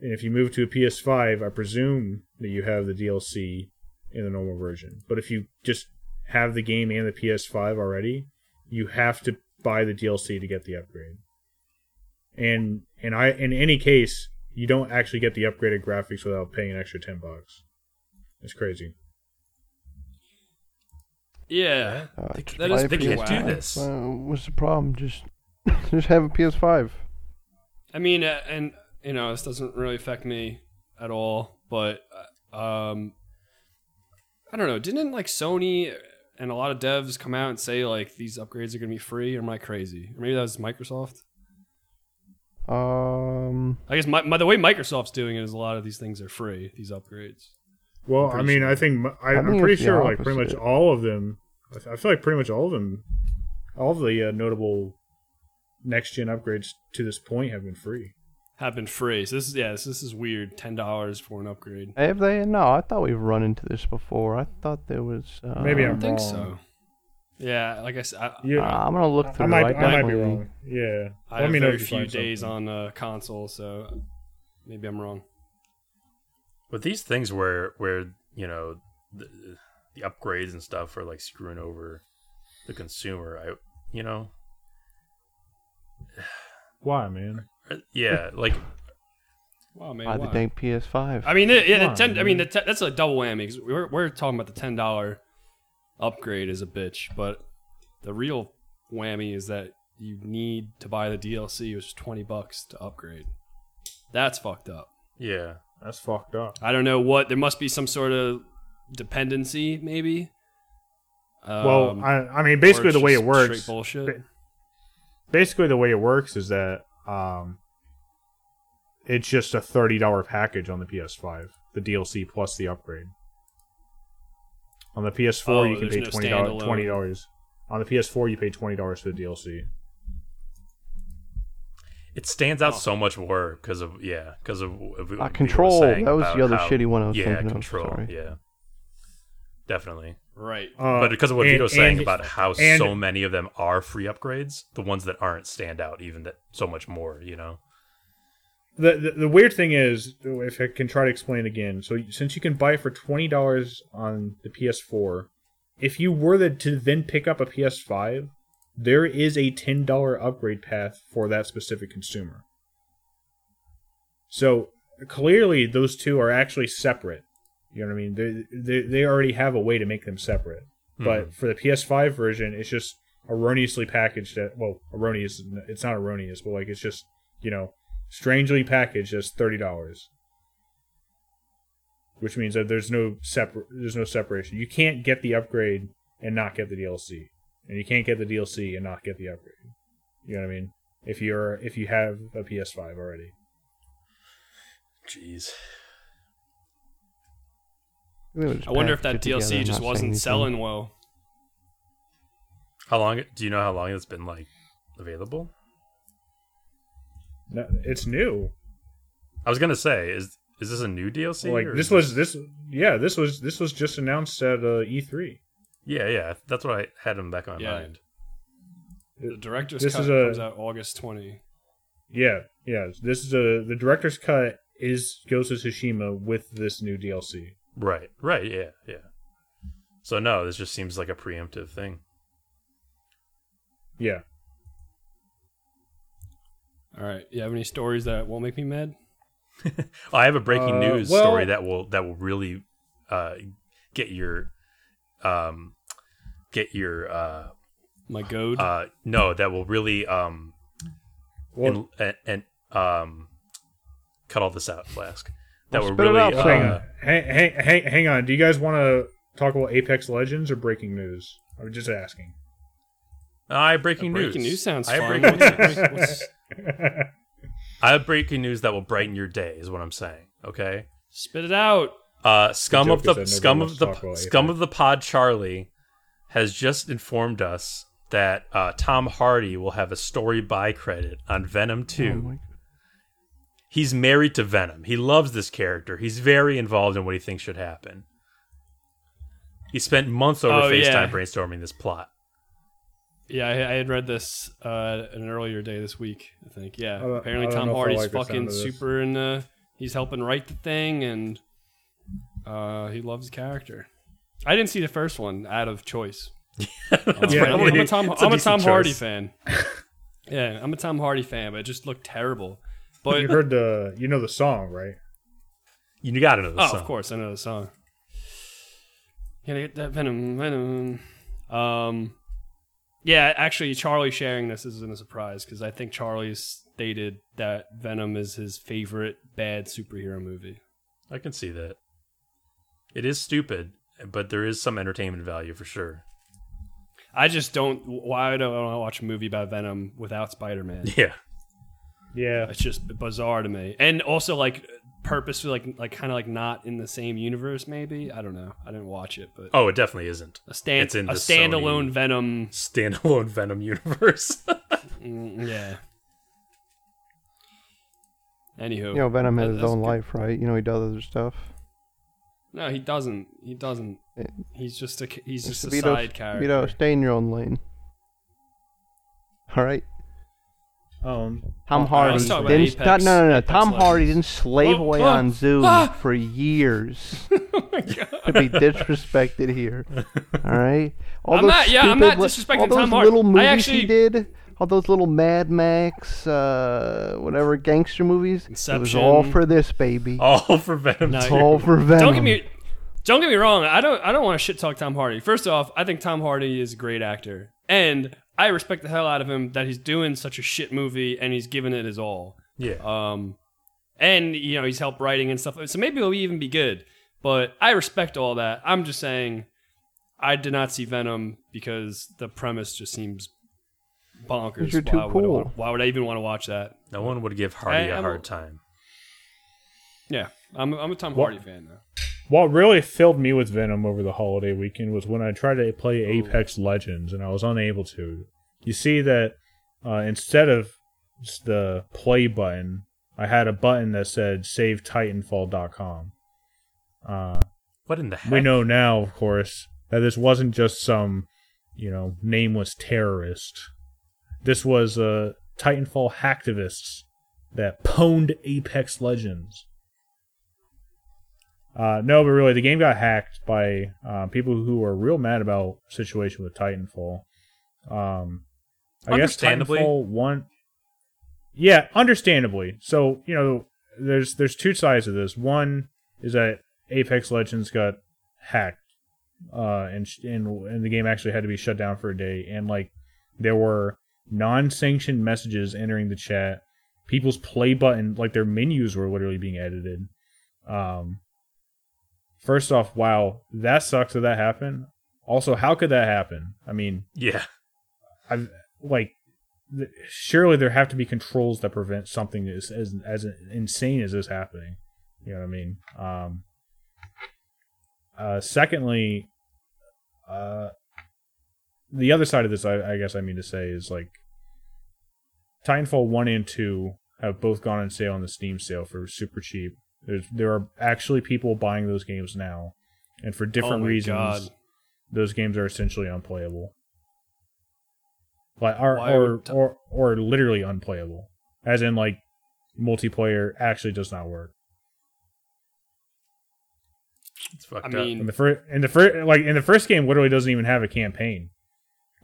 Speaker 1: and if you move to a PS5, I presume that you have the DLC in the normal version. But if you just have the game and the PS5 already, you have to buy the DLC to get the upgrade. And and I in any case, you don't actually get the upgraded graphics without paying an extra ten bucks. It's crazy.
Speaker 4: Yeah,
Speaker 3: Uh,
Speaker 2: They,
Speaker 3: just
Speaker 4: that
Speaker 3: buy
Speaker 4: is
Speaker 3: a
Speaker 2: they can't do
Speaker 4: wow.
Speaker 2: this.
Speaker 3: Uh, what's the problem? Just just have a PS5.
Speaker 4: I mean, uh, and you know, this doesn't really affect me at all, but uh, um, I don't know. Didn't like Sony and a lot of devs come out and say like these upgrades are gonna be free? Or am I crazy? Or maybe that was Microsoft.
Speaker 3: Um,
Speaker 4: I guess my, my, the way Microsoft's doing it is a lot of these things are free. These upgrades.
Speaker 1: Well,
Speaker 4: I'm
Speaker 1: I
Speaker 4: pretty
Speaker 1: mean, I think I, am
Speaker 3: think
Speaker 1: pretty sure like pretty much all of them. I feel like pretty much all of them, all of the uh, notable next gen upgrades to this point have been free.
Speaker 4: Have been free. So this is yeah, this, this is weird. Ten dollars for an upgrade.
Speaker 3: have they? No, I thought we've run into this before. I thought there was. Uh,
Speaker 1: Maybe
Speaker 4: I
Speaker 1: I'm
Speaker 4: don't think
Speaker 1: wrong.
Speaker 4: so. Yeah, like I said, I,
Speaker 1: Yeah,
Speaker 3: Uh, I'm gonna look through.
Speaker 1: I might,
Speaker 3: I,
Speaker 1: I might be wrong. Yeah,
Speaker 4: I
Speaker 1: let
Speaker 4: have
Speaker 1: me know
Speaker 4: very
Speaker 1: if you
Speaker 4: few days
Speaker 1: something.
Speaker 4: on uh, console, so maybe I'm wrong.
Speaker 2: But these things where where you know th- the upgrades and stuff are like screwing over the consumer. I you know
Speaker 1: Why, man?
Speaker 2: uh, yeah like
Speaker 4: Wow, man.
Speaker 3: Buy the dang PS5.
Speaker 4: I mean, it, yeah, the 10, I mean, the te- that's a double whammy. 'cause we're we're talking about the ten dollar upgrade is a bitch, but the real whammy is that you need to buy the DLC, which is twenty bucks to upgrade. That's fucked up.
Speaker 2: yeah
Speaker 1: That's fucked up.
Speaker 4: I don't know what. There must be some sort of dependency, maybe. Um,
Speaker 1: well, I, I mean, basically the way it works.
Speaker 4: Bullshit.
Speaker 1: Ba- basically, the way it works is that um, it's just a thirty dollar package on the PS5, the DLC plus the upgrade. On the PS4,
Speaker 4: Oh,
Speaker 1: you can pay
Speaker 4: no
Speaker 1: twenty dollars.
Speaker 4: standalone.
Speaker 1: Twenty dollars. On the PS4, you pay twenty dollars for the DLC.
Speaker 2: it stands out
Speaker 4: Oh.
Speaker 2: so much more because of yeah because of, of what
Speaker 3: Uh, Control, that was the other
Speaker 2: how-
Speaker 3: shitty one I was
Speaker 2: yeah
Speaker 3: thinking of,
Speaker 2: control
Speaker 3: sorry.
Speaker 2: yeah definitely
Speaker 4: Right.
Speaker 1: Uh,
Speaker 2: but because of what
Speaker 1: and-
Speaker 2: Vito was saying
Speaker 1: and-
Speaker 2: about how
Speaker 1: and-
Speaker 2: so many of them are free upgrades, the ones that aren't stand out even that so much more. You know,
Speaker 1: the, the the weird thing is, if I can try to explain again, so since you can buy it for twenty dollars on the PS4, if you were the, to then pick up a PS5, there is a ten dollar upgrade path for that specific consumer. So clearly, those two are actually separate. You know what I mean? They they, they already have a way to make them separate. Hmm. But for the PS5 version, it's just erroneously packaged. At, well, erroneous. It's not erroneous, but like it's just you know strangely packaged as thirty dollars, which means that there's no separ- there's no separation. You can't get the upgrade and not get the DLC, and you can't get the DLC and not get the upgrade. You know what I mean? If you're if you have a PS5 already,
Speaker 2: jeez.
Speaker 3: They would just
Speaker 4: I wonder if that
Speaker 3: package it together
Speaker 4: DLC just wasn't selling well.
Speaker 2: How long? Do you know how long it's been like available?
Speaker 1: No, it's new.
Speaker 2: I was gonna say, is is this a new DLC?
Speaker 1: like this was this yeah this was this was just announced at uh, E3.
Speaker 2: Yeah, yeah. That's what I had him back on
Speaker 4: Yeah.
Speaker 2: mind.
Speaker 4: The director's
Speaker 1: This
Speaker 4: cut
Speaker 1: is a-
Speaker 4: comes out August 20.
Speaker 1: Yeah, yeah. This is a the director's cut is Ghost of Tsushima with this new DLC.
Speaker 2: Right, right. Yeah, yeah. So no, this just seems like a preemptive thing.
Speaker 1: Yeah.
Speaker 4: All right. You have any stories that won't make me mad?
Speaker 2: I have a breaking
Speaker 1: Uh,
Speaker 2: news
Speaker 1: well-
Speaker 2: story that will that will really uh, get your um get your uh
Speaker 4: My goad.
Speaker 2: uh no that will really um
Speaker 1: Well,
Speaker 2: and, and um cut all this out flask that
Speaker 3: Well,
Speaker 2: will really
Speaker 3: out,
Speaker 2: uh,
Speaker 1: hang on, hang, hang, hang, hang on. Do you guys want to talk about Apex Legends or breaking news? I'm just asking.
Speaker 2: I have breaking news.
Speaker 4: breaking news sounds
Speaker 2: I
Speaker 4: fun.
Speaker 2: breaking
Speaker 4: What's- what's-
Speaker 2: I have breaking news that will brighten your day. Is what I'm saying. Okay.
Speaker 4: spit it out.
Speaker 2: Uh, scum
Speaker 1: joke
Speaker 2: of the scum of the
Speaker 1: talk
Speaker 2: scum of the pod Charlie has just informed us that uh, Tom Hardy will have a story by credit on Venom
Speaker 3: Oh
Speaker 2: 2.
Speaker 3: my-
Speaker 2: He's married to Venom. He loves this character. He's very involved in what he thinks should happen. He spent months over
Speaker 4: Oh,
Speaker 2: FaceTime
Speaker 4: yeah.
Speaker 2: brainstorming this plot.
Speaker 4: Yeah, I, I had read this uh, an earlier day this week. I think. Yeah.
Speaker 1: I
Speaker 4: Apparently, Tom
Speaker 1: know if I
Speaker 4: Hardy's
Speaker 1: like
Speaker 4: fucking
Speaker 1: sound of this.
Speaker 4: super, and uh, he's helping write the thing, and uh, he loves the character. I didn't see the first one out of choice. Um,
Speaker 1: Yeah,
Speaker 4: I'm, I'm a Tom,
Speaker 2: it's a
Speaker 4: I'm a
Speaker 2: decent
Speaker 4: Tom Hardy fan. yeah, I'm a Tom Hardy fan, but it just looked terrible. But you
Speaker 1: heard the you know the song right?
Speaker 2: You got to know the song.
Speaker 4: oh,
Speaker 2: song.
Speaker 4: of course, I know the song. Can I get that venom? Venom. Um, yeah, actually, Charlie sharing this isn't a surprise because I think Charlie stated that Venom is his favorite bad superhero movie.
Speaker 2: I can see that. It is stupid, but there is some entertainment value for sure.
Speaker 4: I just don't. Why don't I watch a movie about Venom without Spider Man?
Speaker 2: Yeah.
Speaker 1: Yeah.
Speaker 4: It's just bizarre to me, and also like purposely, like like kind of like not in the same universe. Maybe I don't know. I didn't watch it, but
Speaker 2: Oh, it definitely isn't.
Speaker 4: a stand
Speaker 2: it's in
Speaker 4: a
Speaker 2: the
Speaker 4: standalone
Speaker 2: Sony-
Speaker 4: Venom.
Speaker 2: Standalone Venom universe.
Speaker 4: mm, yeah. Anywho,
Speaker 3: You know, Venom has
Speaker 4: that-
Speaker 3: his own
Speaker 4: good.
Speaker 3: life, right? You know, he does other stuff.
Speaker 4: No, he doesn't. He doesn't.
Speaker 3: Yeah.
Speaker 4: He's just a he's just a side character.
Speaker 3: Vito, stay in your own lane. All right.
Speaker 1: Um,
Speaker 3: Tom
Speaker 1: Oh,
Speaker 3: Hardy
Speaker 4: about
Speaker 3: didn't.
Speaker 4: Apex-
Speaker 3: no, no, no, Tom Hardy didn't slave
Speaker 4: Oh,
Speaker 3: away
Speaker 4: oh,
Speaker 3: on Zoom
Speaker 4: ah!
Speaker 3: for years
Speaker 4: oh
Speaker 3: to be disrespected here. All right. All
Speaker 4: I'm not- yeah, I'm not disrespecting
Speaker 3: all those
Speaker 4: Tom Hardy.
Speaker 3: little
Speaker 4: I
Speaker 3: movies
Speaker 4: actually-
Speaker 3: he did. All those little Mad Max, uh, whatever gangster movies. It was all for this baby.
Speaker 2: All for Venom.
Speaker 4: No,
Speaker 3: all for Venom.
Speaker 4: Don't get me don't get me wrong. I don't I don't want to shit talk Tom Hardy. First off, I think Tom Hardy is a great actor. And I respect the hell out of him that he's doing such a shit movie and he's giving it his all.
Speaker 2: Yeah.
Speaker 4: Um and you know, he's helped writing and stuff. So maybe it'll even be good. But I respect all that. I'm just saying I did not see Venom because the premise just seems bonkers.
Speaker 3: You're too
Speaker 4: why, would I
Speaker 3: cool.
Speaker 4: why would I even want to watch that?
Speaker 2: no one would give Hardy
Speaker 4: I-
Speaker 2: a
Speaker 4: I'm-
Speaker 2: hard time.
Speaker 4: Yeah, I'm, I'm a Tom
Speaker 1: What-
Speaker 4: Hardy fan now.
Speaker 1: What really filled me with Venom over the holiday weekend was when I tried to play Apex Legends and I was unable to. You see that uh, instead of the play button, I had a button that said save titanfall.com. Uh,
Speaker 2: What in the heck?
Speaker 1: we know now, of course, that this wasn't just some, you know, nameless terrorist. This was uh, Titanfall hacktivists that pwned Apex Legends. Uh, no, but really, the game got hacked by uh, people who were real mad about situation with Titanfall. Um, I guess. Titanfall one. Yeah, understandably. So you know, there's there's two sides of this. One is that Apex Legends got hacked, uh, and sh- and and the game actually had to be shut down for a day. And like, there were non-sanctioned messages entering the chat. People's play button, like their menus, were literally being edited. Um, first off, wow, that sucks that that happened. Also, how could that happen? I mean,
Speaker 2: Yeah.
Speaker 1: I've like th- surely there have to be controls that prevent something as as as insane as this happening. You know what I mean? Um, uh, secondly, uh, the other side of this, I, I guess I mean to say, is like Titanfall one and two have both gone on sale on the Steam sale for super cheap. There's there are actually people buying those games now, and for different
Speaker 4: Oh
Speaker 1: reasons,
Speaker 4: God.
Speaker 1: those games are essentially unplayable. Like or
Speaker 4: Why
Speaker 1: or,
Speaker 4: t-
Speaker 1: or or literally unplayable, as in like multiplayer actually does not work.
Speaker 2: It's fucked
Speaker 4: I
Speaker 2: up.
Speaker 4: mean,
Speaker 1: In the first, in the first, like in the first game, literally doesn't even have a campaign.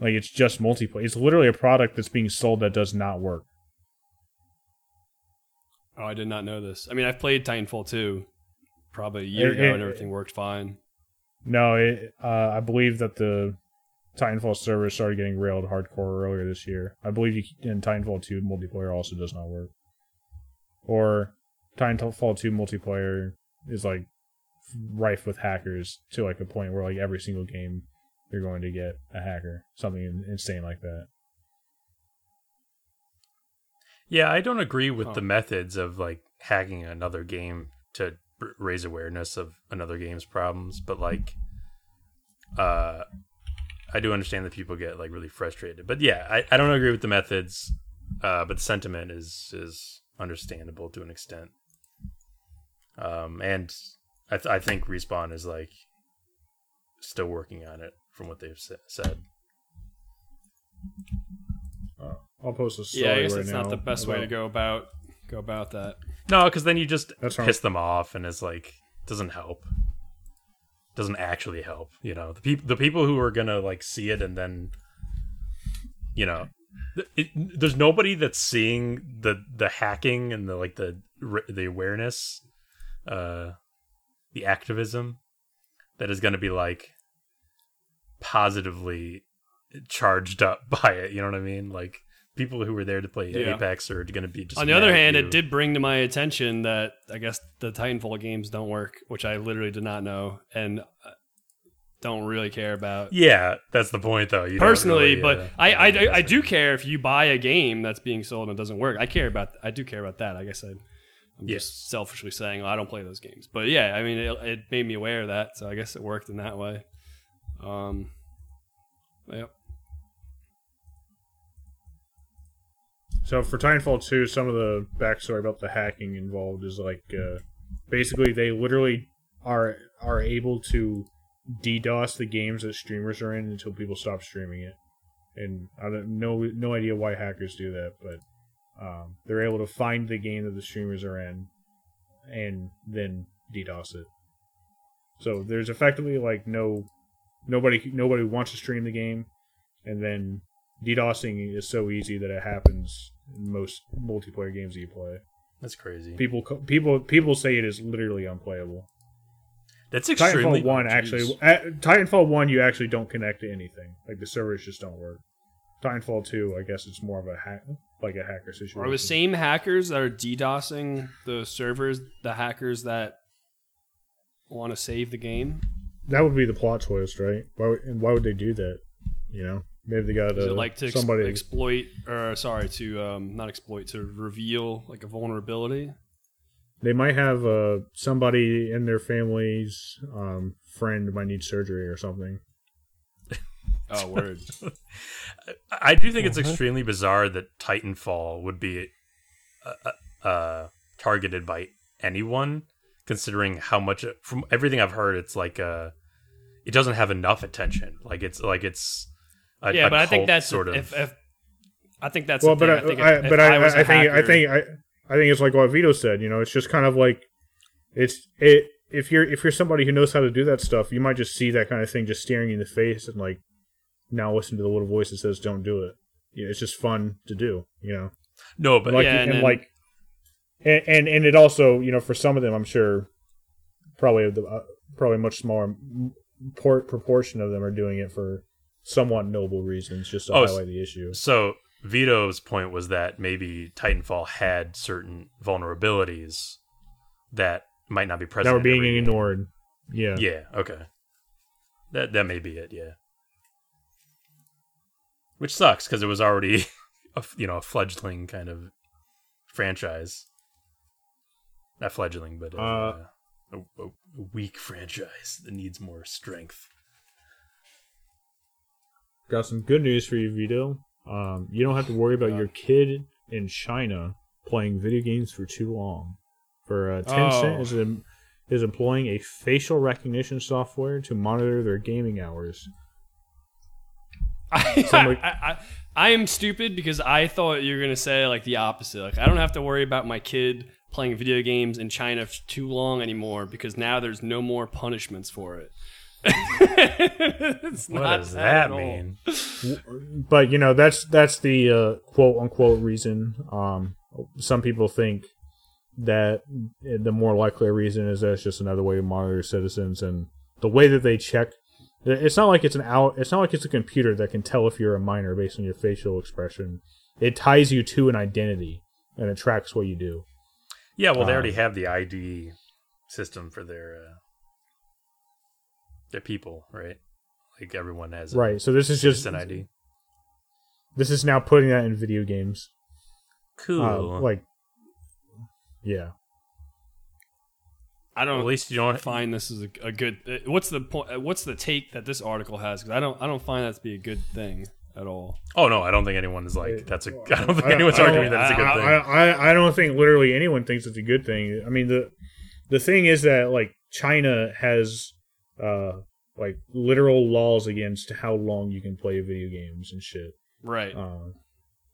Speaker 1: Like it's just multiplayer. It's literally a product that's being sold that does not work.
Speaker 4: Oh, I did not know this. I mean, I've played Titanfall 2 probably a year
Speaker 1: It-
Speaker 4: ago
Speaker 1: it-
Speaker 4: and everything worked fine.
Speaker 1: No, it, uh, I believe that the Titanfall server started getting railed hardcore earlier this year. I believe you, in Titanfall 2 multiplayer also does not work. Or Titanfall 2 multiplayer is like rife with hackers to like a point where like every single game you're going to get a hacker, something insane like that.
Speaker 2: Yeah, I don't agree with
Speaker 4: Huh.
Speaker 2: the methods of like hacking another game to raise awareness of another game's problems, but like, uh, I do understand that people get like really frustrated. But yeah, I, I don't agree with the methods, uh, but the sentiment is is understandable to an extent. Um, and I th- I think respawn is like still working on it from what they've sa- said.
Speaker 1: I'll post a story
Speaker 4: Yeah, I guess
Speaker 1: right
Speaker 4: that's
Speaker 1: now
Speaker 4: not the best way to go about go about that.
Speaker 2: No, because then you just
Speaker 1: That's right.
Speaker 2: piss them off, and it's like doesn't help. Doesn't actually help. You know, the people the people who are gonna like see it and then, you know, th- it, there's nobody that's seeing the the hacking and the like the the awareness, uh, the activism, that is gonna be like positively charged up by it. You know what I mean? Like people who were there to play
Speaker 4: Yeah.
Speaker 2: Apex are gonna be just.
Speaker 4: On the other hand,
Speaker 2: you.
Speaker 4: it did bring to my attention that I guess the Titanfall games don't work, which I literally did not know and uh, don't really care about.
Speaker 2: Yeah, that's the point, though. You
Speaker 4: personally,
Speaker 2: really,
Speaker 4: but
Speaker 2: uh,
Speaker 4: I, I, I, I do care if you buy a game that's being sold and it doesn't work. I care about I do care about that. I guess I, I'm
Speaker 2: Yes.
Speaker 4: just selfishly saying oh, I don't play those games. But yeah, I mean it, it made me aware of that, so I guess it worked in that way. Um, yep.
Speaker 1: So for Titanfall 2, some of the backstory about the hacking involved is like uh, basically they literally are are able to DDoS the games that streamers are in until people stop streaming it. And I don't no no idea why hackers do that, but Um, they're able to find the game that the streamers are in, and then DDoS it. So there's effectively like no nobody nobody wants to stream the game, and then DDoSing is so easy that it happens most multiplayer games that you play.
Speaker 2: That's crazy.
Speaker 1: People people people say it is literally unplayable.
Speaker 2: That's extremely
Speaker 1: Titanfall one
Speaker 2: oh,
Speaker 1: actually, at, Titanfall one you actually don't connect to anything. Like the servers just don't work. Titanfall two, I guess it's more of a hack, like a hacker situation.
Speaker 4: Are the same hackers that are DDoSing the servers the hackers that want to save the game?
Speaker 1: That would be the plot twist, right? Why would, and why would they do that? You know, maybe they got
Speaker 4: Is
Speaker 1: uh,
Speaker 4: like to ex-
Speaker 1: somebody.
Speaker 4: exploit or sorry to um, not exploit to reveal like a vulnerability?
Speaker 1: they might have uh, somebody in their family's um, friend might need surgery or something.
Speaker 4: Oh, word.
Speaker 2: I do think it's extremely bizarre that Titanfall would be uh, uh, uh, targeted by anyone, considering how much from everything I've heard, it's like uh, it doesn't have enough attention. Like it's like it's a,
Speaker 4: yeah,
Speaker 2: a
Speaker 4: but I think that's
Speaker 2: sort of.
Speaker 4: if, if I think that's
Speaker 1: well,
Speaker 4: the
Speaker 1: but
Speaker 4: thing.
Speaker 1: I,
Speaker 4: I think
Speaker 1: I,
Speaker 4: if,
Speaker 1: but
Speaker 4: if
Speaker 1: I,
Speaker 4: I, was a
Speaker 1: I think I think I, I think it's like what Vito said. You know, it's just kind of like it's it. If you're if you're somebody who knows how to do that stuff, you might just see that kind of thing just staring you in the face and like now listen to the little voice that says don't do it. You know, it's just fun to do. You know,
Speaker 2: no, but
Speaker 1: like
Speaker 4: Yeah, and
Speaker 1: and,
Speaker 4: then-
Speaker 1: like and, and and it also you know for some of them I'm sure probably the uh, probably much smaller m- por- proportion of them are doing it for somewhat noble reasons just to
Speaker 2: Oh,
Speaker 1: highlight the issue.
Speaker 2: So Vito's point was that maybe Titanfall had certain vulnerabilities that might not be present.
Speaker 1: That were
Speaker 2: in
Speaker 1: being ignored. Yeah.
Speaker 2: Yeah. Okay. That that may be it. Yeah. Which sucks because it was already, a, you know, a fledgling kind of franchise. Not fledgling, but uh,
Speaker 1: Uh,
Speaker 2: a, a, a weak franchise that needs more strength.
Speaker 1: Got some good news for you, Vito. Um, you don't have to worry about your kid in China playing video games for too long. For uh, Tencent
Speaker 4: Oh.
Speaker 1: is em- is employing a facial recognition software to monitor their gaming hours.
Speaker 4: I,
Speaker 1: Somebody-
Speaker 4: I, I, I am stupid because I thought you were gonna say like the opposite. Like I don't have to worry about my kid playing video games in China for too long anymore because now there's no more punishments for it. It's
Speaker 2: What
Speaker 4: not
Speaker 2: does
Speaker 4: that
Speaker 2: that mean?
Speaker 1: But you know that's that's the uh, quote unquote reason. Um, some people think that the more likely reason is that it's just another way to monitor citizens and the way that they check. It's not like it's an out. It's not like it's a computer that can tell if you're a minor based on your facial expression. It ties you to an identity and it tracks what you do.
Speaker 2: Yeah, well, they
Speaker 1: Um,
Speaker 2: already have the ID system for their uh, their people, right? Like everyone has a
Speaker 1: Right. So this is just
Speaker 2: an ID.
Speaker 1: This is now putting that in video games.
Speaker 2: Cool.
Speaker 1: Uh, like, yeah.
Speaker 4: I don't
Speaker 2: at least you don't.
Speaker 4: find this is a, a good. uh, What's the point? uh, What's the take that this article has? Because I don't. I don't find that to be a good thing at all.
Speaker 2: Oh no, I don't think anyone is like that's a. I don't think
Speaker 1: I
Speaker 2: anyone's
Speaker 1: I
Speaker 2: arguing that it's a good thing.
Speaker 1: I, I, I don't think literally anyone thinks it's a good thing. I mean the the thing is that like China has uh like literal laws against how long you can play video games and shit.
Speaker 4: Right.
Speaker 1: Uh,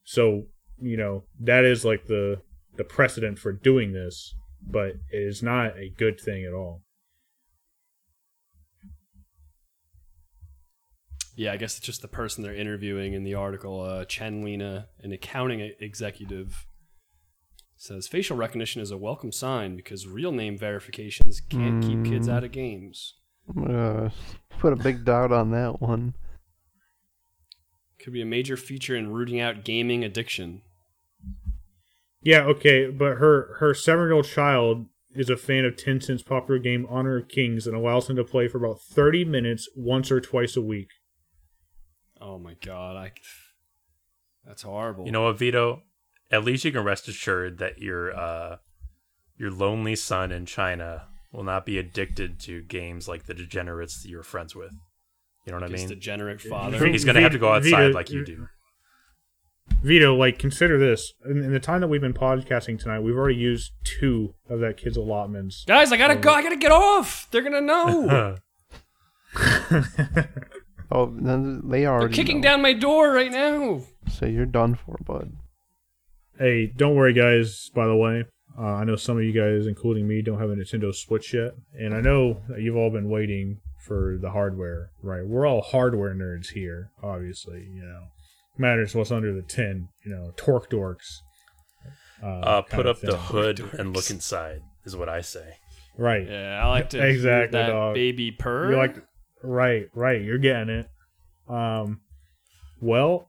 Speaker 1: so you know that is like the the precedent for doing this, but it is not a good thing at all.
Speaker 4: Yeah, I guess it's just the person they're interviewing in the article. Uh, Chen Lina, an accounting executive, says facial recognition is a welcome sign because real name verifications can't keep kids out of games.
Speaker 3: I'm gonna put a big doubt on that one.
Speaker 4: Could be a major feature in rooting out gaming addiction.
Speaker 1: Yeah, okay, but her her seven year old child is a fan of Tencent's popular game Honor of Kings and allows him to play for about thirty minutes once or twice a week.
Speaker 4: Oh my god, I. That's horrible.
Speaker 2: You know what, Vito? At least you can rest assured that your uh, your lonely son in China will not be addicted to games like the degenerates that you're friends with. You know what I
Speaker 4: His
Speaker 2: mean?
Speaker 4: degenerate father.
Speaker 2: He's gonna have to go outside
Speaker 1: Vito-
Speaker 2: like you do.
Speaker 1: Vito, like consider this. In, in the time that we've been podcasting tonight, we've already used two of that kid's allotments.
Speaker 4: Guys, I gotta go. I gotta get off. They're gonna know.
Speaker 3: Oh, then they
Speaker 4: They're kicking
Speaker 3: know.
Speaker 4: down my door right now.
Speaker 3: So you're done for, bud.
Speaker 1: Hey, don't worry, guys. By the way, uh, I know some of you guys, including me, don't have a Nintendo Switch yet, and I know that you've all been waiting for the hardware. Right? We're all hardware nerds here, obviously. You know, matters what's under the tin. You know, torque dorks.
Speaker 2: Uh,
Speaker 1: kind
Speaker 2: put up the hood
Speaker 4: Dorks.
Speaker 2: and look inside is what I say.
Speaker 1: Right.
Speaker 4: Yeah, I like to hear
Speaker 1: Exactly,
Speaker 4: that
Speaker 1: dog.
Speaker 4: baby purr.
Speaker 1: You're like, right, right. You're getting it. Um, well,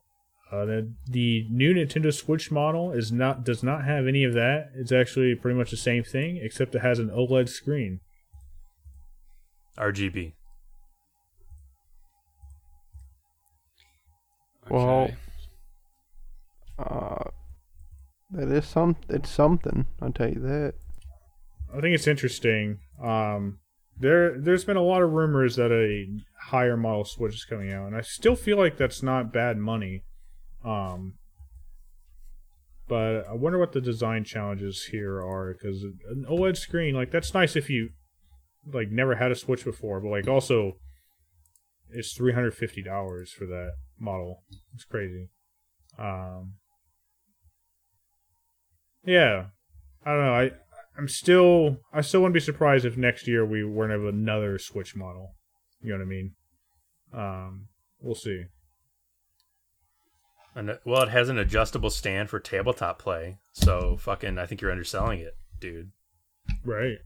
Speaker 1: uh, the the new Nintendo Switch model is not does not have any of that. It's actually pretty much the same thing, except it has an OLED screen.
Speaker 2: RGB.
Speaker 3: Well, Uh, that is some. It's something. I'll tell you that.
Speaker 1: I think it's interesting. Um, there there's been a lot of rumors that a higher model Switch is coming out, and I still feel like that's not bad money. Um, but I wonder what the design challenges here are because an OLED screen, like that's nice if you like never had a Switch before, but like also it's three hundred fifty dollars for that model. It's crazy. Um, yeah, I don't know. I I'm still I still wouldn't be surprised if next year we weren't have another Switch model. You know what I mean? Um, we'll see.
Speaker 2: And well, it has an adjustable stand for tabletop play. So fucking, I think you're underselling it, dude.
Speaker 1: Right.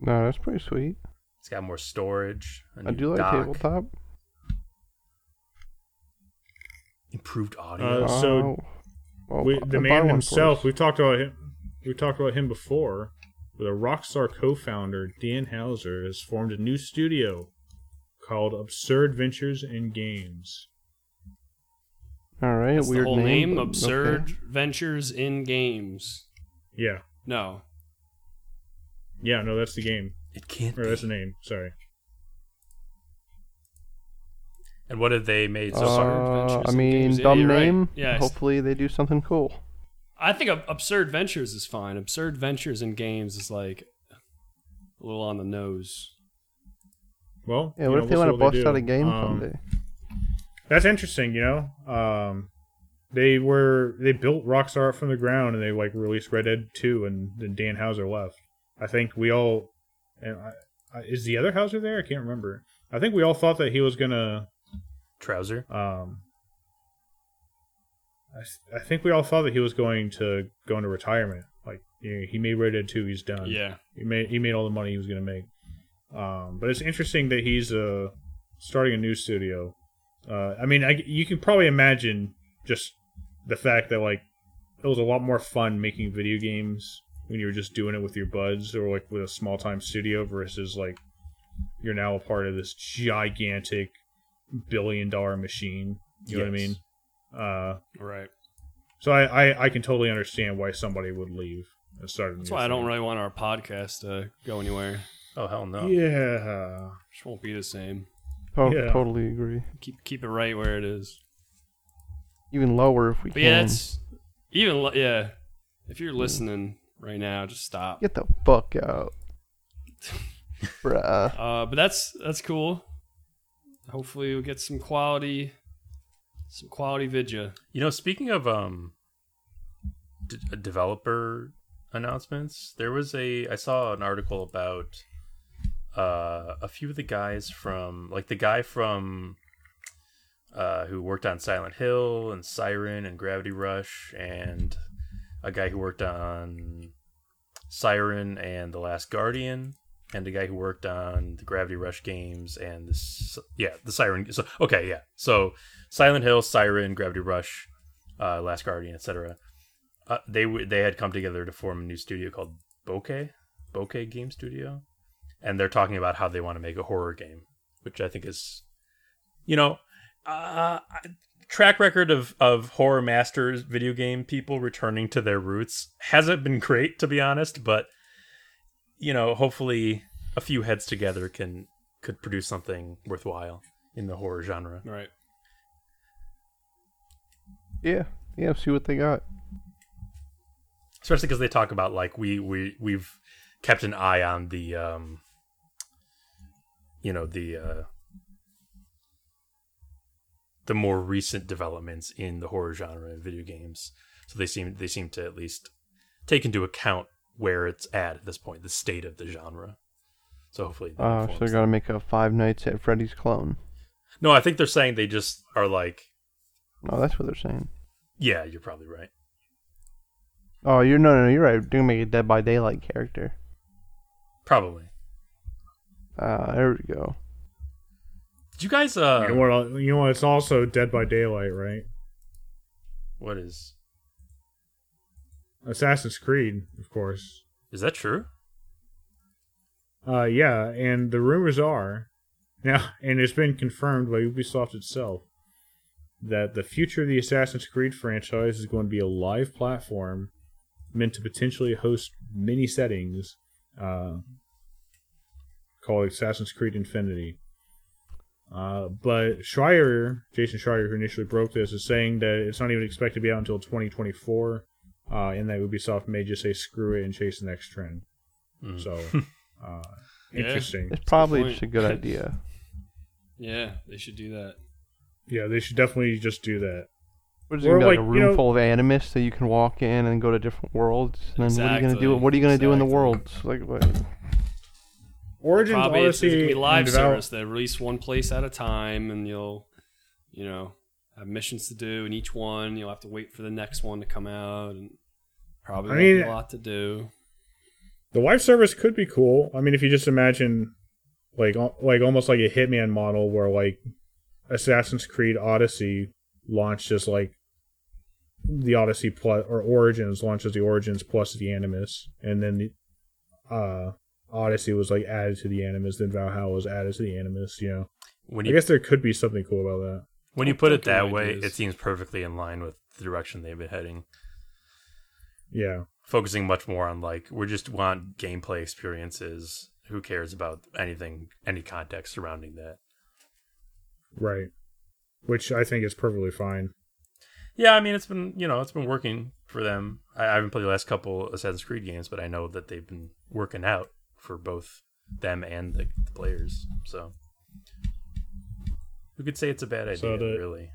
Speaker 3: No, that's pretty sweet.
Speaker 2: It's got more storage. a
Speaker 3: I
Speaker 2: new
Speaker 3: do like
Speaker 2: dock,
Speaker 3: tabletop.
Speaker 2: Improved audio.
Speaker 1: Uh, so
Speaker 3: Oh, well,
Speaker 1: we, the man himself. We've talked about him. We talked about him before. With a Rockstar co-founder, Dan Houser has formed a new studio called Absurd Ventures and Games.
Speaker 3: All right,
Speaker 4: That's
Speaker 3: weird
Speaker 4: the whole name,
Speaker 3: but
Speaker 4: Absurd
Speaker 3: okay.
Speaker 4: Ventures in Games.
Speaker 1: Yeah,
Speaker 4: No.
Speaker 1: yeah. No, that's the game.
Speaker 2: it can't.
Speaker 1: Or
Speaker 2: Be.
Speaker 1: that's the name. Sorry.
Speaker 2: And what have they made so
Speaker 3: Uh,
Speaker 2: far?
Speaker 4: Adventures
Speaker 3: I mean,
Speaker 4: Games.
Speaker 3: Dumb
Speaker 4: you're right.
Speaker 3: name.
Speaker 4: Yeah,
Speaker 3: Hopefully, they do something cool.
Speaker 4: I think Absurd Ventures is fine. Absurd Ventures in Games is like a little on the nose.
Speaker 1: Well,
Speaker 3: Yeah, what
Speaker 1: know,
Speaker 3: if they want to bust out a game
Speaker 1: Um,
Speaker 3: someday?
Speaker 1: That's interesting, you know. Um, they were they built Rockstar up from the ground, and they like released Red Dead Two, and then Dan Houser left. I think we all, and I, I, is the other Houser there? I can't remember. I think we all thought that he was gonna.
Speaker 2: Trouser.
Speaker 1: Um, I, s- I think we all thought that he was going to go into retirement. Like you know, he made Red Dead Two, he's done.
Speaker 4: Yeah.
Speaker 1: He made he made all the money he was going to make. Um, but it's interesting that he's uh, starting a new studio. Uh, I mean, I, you can probably imagine just the fact that like it was a lot more fun making video games when you were just doing it with your buds or like with a small time studio versus like you're now a part of this gigantic billion dollar machine. You know what I mean? Uh,
Speaker 4: Right.
Speaker 1: so I, I I can totally understand why somebody would leave and start. a
Speaker 4: That's
Speaker 1: new
Speaker 4: why I don't really want our podcast to go anywhere.
Speaker 2: Oh hell no.
Speaker 1: Yeah.
Speaker 4: Just won't be the same.
Speaker 3: To-
Speaker 1: yeah.
Speaker 3: Totally agree.
Speaker 4: Keep keep it right where it is.
Speaker 3: Even lower if we
Speaker 4: But
Speaker 3: can.
Speaker 4: yeah, it's even lo- yeah. If you're listening right now, just stop.
Speaker 3: Get the fuck out, bruh.
Speaker 4: Uh, but that's that's cool. Hopefully, we'll get some quality, some quality vidya.
Speaker 2: You know, speaking of um, d- developer announcements, there was a I saw an article about uh, a few of the guys from like the guy from uh, who worked on Silent Hill and Siren and Gravity Rush, and a guy who worked on Siren and The Last Guardian, and a guy who worked on the Gravity Rush games and this yeah the Siren. So okay, yeah, so Silent Hill, Siren, Gravity Rush, uh, Last Guardian, etc. Uh, they w- they had come together to form a new studio called Bokeh, Bokeh Game Studio, and they're talking about how they want to make a horror game, which I think is, you know, uh, track record of of horror masters, video game people returning to their roots hasn't been great to be honest, but you know, hopefully a few heads together can could produce something worthwhile in the horror genre.
Speaker 4: Right.
Speaker 3: Yeah, yeah. See what they got.
Speaker 2: especially because they talk about like we we we've kept an eye on the um you know the uh the more recent developments in the horror genre in video games So they seem they seem to at least take into account where it's at at this point, the state of the genre. So hopefully, that
Speaker 3: Uh, so they're gonna make a Five Nights at Freddy's clone.
Speaker 2: No, I think they're saying they just are like,
Speaker 3: Oh, that's what they're saying.
Speaker 2: yeah, you're probably right.
Speaker 3: Oh, you're no, no, you're right. They're gonna make a Dead by Daylight character.
Speaker 2: Probably.
Speaker 3: Ah, there we go.
Speaker 2: Did you guys uh
Speaker 1: you know what? You know what? It's also Dead by Daylight, right?
Speaker 2: what is
Speaker 1: Assassin's Creed, of course.
Speaker 2: is that true?
Speaker 1: Uh, yeah, and the rumors are now, and it's been confirmed by Ubisoft itself that the future of the Assassin's Creed franchise is going to be a live platform meant to potentially host many settings, uh, called Assassin's Creed Infinity. Uh, but Schreier, Jason Schreier, who initially broke this, is saying that it's not even expected to be out until 2024, uh, and that Ubisoft may just say screw it and chase the next trend.
Speaker 2: Mm.
Speaker 1: So, uh,
Speaker 4: Yeah.
Speaker 1: interesting.
Speaker 3: It's probably
Speaker 4: point.
Speaker 3: just a good idea.
Speaker 4: Yeah, they should do that.
Speaker 1: Yeah, they should definitely just do that.
Speaker 3: What is
Speaker 1: Or
Speaker 3: it gonna be like,
Speaker 1: like,
Speaker 3: a
Speaker 1: you
Speaker 3: room
Speaker 1: know-
Speaker 3: full of animists that you can walk in and go to different worlds? And then what are you gonna do? What are you gonna do in the
Speaker 4: exactly.
Speaker 3: worlds? Like what?
Speaker 1: Origins,
Speaker 4: Probably it's, it's gonna be live service. They release one place at a time, and you'll, you know, have missions to do in each one. You'll have to wait for the next one to come out, and probably
Speaker 1: I mean-
Speaker 4: a lot to do.
Speaker 1: The live service could be cool. I mean, if you just imagine, like, like almost like a Hitman model, where like Assassin's Creed Odyssey launched as like the Odyssey plus or Origins launches the Origins plus the Animus, and then the uh Odyssey was like added to the Animus, then Valhalla was added to the Animus. You know,
Speaker 2: When
Speaker 1: I guess there could be something cool about that.
Speaker 2: when you put it that way,
Speaker 4: ideas.
Speaker 2: it seems perfectly in line with the direction they've been heading.
Speaker 1: Yeah.
Speaker 2: Focusing much more on like we just want gameplay experiences. Who cares about anything, any context surrounding that?
Speaker 1: Right. Which I think is perfectly fine.
Speaker 2: Yeah, I mean it's been you know it's been working for them. I, I haven't played the last couple Assassin's Creed games, but I know that they've been working out for both them and the, the players. So who could say it's a bad idea?
Speaker 1: So the-
Speaker 2: really?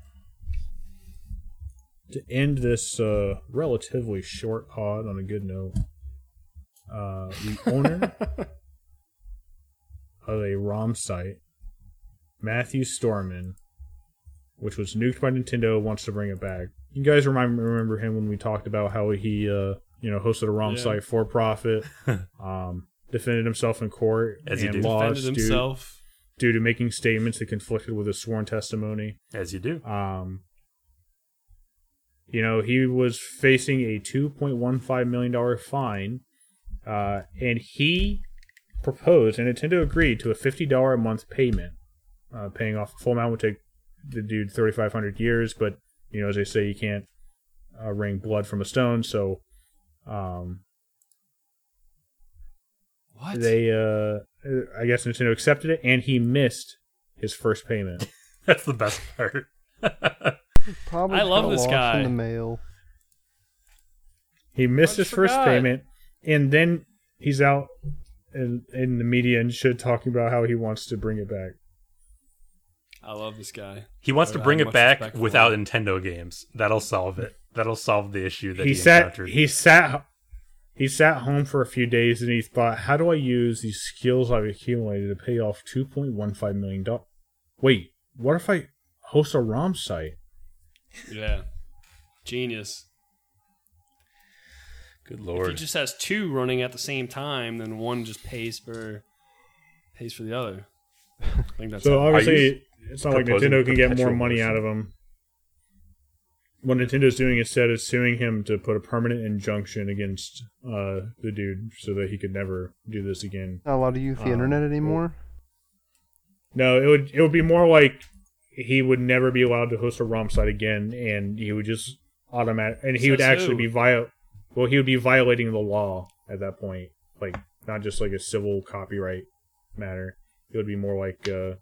Speaker 1: to end this uh, relatively short pod on a good note, uh, the owner of a ROM site, Matthew Storman, which was nuked by Nintendo, wants to bring it back. You guys remember remember him when we talked about how he, uh, you know, hosted a ROM
Speaker 4: Yeah.
Speaker 1: site for profit, um, defended himself in court,
Speaker 2: As he
Speaker 1: and
Speaker 2: do.
Speaker 1: lost
Speaker 4: Defended
Speaker 1: due, due to making statements that conflicted with his sworn testimony.
Speaker 2: As you do.
Speaker 1: Um, you know, he was facing a $2.15 million fine, uh, and he proposed, and Nintendo agreed to a $50 a month payment. Uh, paying off the full amount would take the dude 3,500 years, but, you know, as they say, you can't uh, wring blood from a stone, so um,
Speaker 4: What?
Speaker 1: they, uh, I guess Nintendo accepted it, and he missed his first payment.
Speaker 2: That's the best part.
Speaker 3: Probably
Speaker 4: I love this guy.
Speaker 3: in the mail.
Speaker 1: He missed
Speaker 4: I
Speaker 1: his
Speaker 4: just
Speaker 1: first payment, and then he's out in, in the media and shit talking about how he wants to bring it back.
Speaker 4: I love this guy.
Speaker 2: he wants to bring it back without
Speaker 4: him.
Speaker 2: Nintendo games. That'll solve it. That'll solve the issue that
Speaker 1: He
Speaker 2: he,
Speaker 1: sat
Speaker 2: encountered.
Speaker 1: he sat he sat home for a few days and he thought, how do I use these skills I've accumulated to pay off two point one five million dollars? Wait, what if I host a ROM site?
Speaker 4: Yeah. Genius.
Speaker 2: Good lord.
Speaker 4: If he just has two running at the same time, then one just pays for pays for the other. I think that's
Speaker 1: So obviously, it's not like Nintendo can get more money out of him. What Nintendo's doing instead is suing him to put a permanent injunction against uh, the dude so that he could never do this again.
Speaker 3: Not allowed to use the
Speaker 1: Um,
Speaker 3: internet anymore.
Speaker 1: No, it would it would be more like he would never be allowed to host a ROM site again, and he would just automatic and he would actually
Speaker 4: who?
Speaker 1: be viol. Well, he would be violating the law at that point, like not just like a civil copyright matter. It would be more like uh,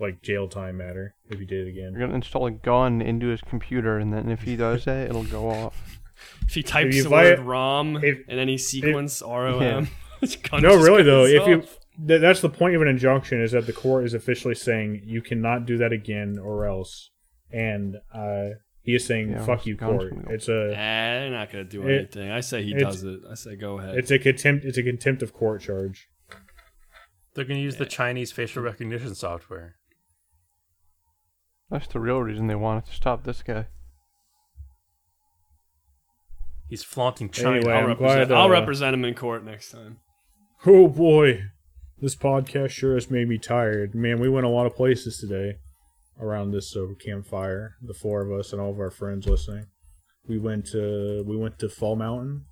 Speaker 1: like jail time matter if he did it again.
Speaker 3: You're gonna install a gun into his computer, and then if he does that, it'll go off.
Speaker 4: if he types
Speaker 1: you
Speaker 4: the
Speaker 1: vi-
Speaker 4: word ROM
Speaker 1: if-
Speaker 4: and any sequence ROM, his gun
Speaker 1: No, really though, if you th- that's the point of an injunction is that the court is officially saying you cannot do that again or else. And uh, He is saying
Speaker 3: Yeah,
Speaker 1: "fuck you, court."
Speaker 3: will.
Speaker 1: It's a
Speaker 4: Eh, they're not gonna do
Speaker 1: It-
Speaker 4: anything. I say he does it. I say go ahead.
Speaker 1: it's a contempt it's a contempt of court charge.
Speaker 2: They're going to use the Chinese facial recognition software.
Speaker 3: That's the real reason they wanted to stop this guy.
Speaker 2: He's flaunting China.
Speaker 1: Anyway,
Speaker 4: I'll,
Speaker 1: I'm
Speaker 4: represent,
Speaker 1: glad,
Speaker 4: I'll
Speaker 1: uh,
Speaker 4: represent him in court next time.
Speaker 1: Oh boy, this podcast sure has made me tired. Man, we went a lot of places today around this uh, campfire. The four of us and all of our friends listening. We went to we went to Fall Mountain.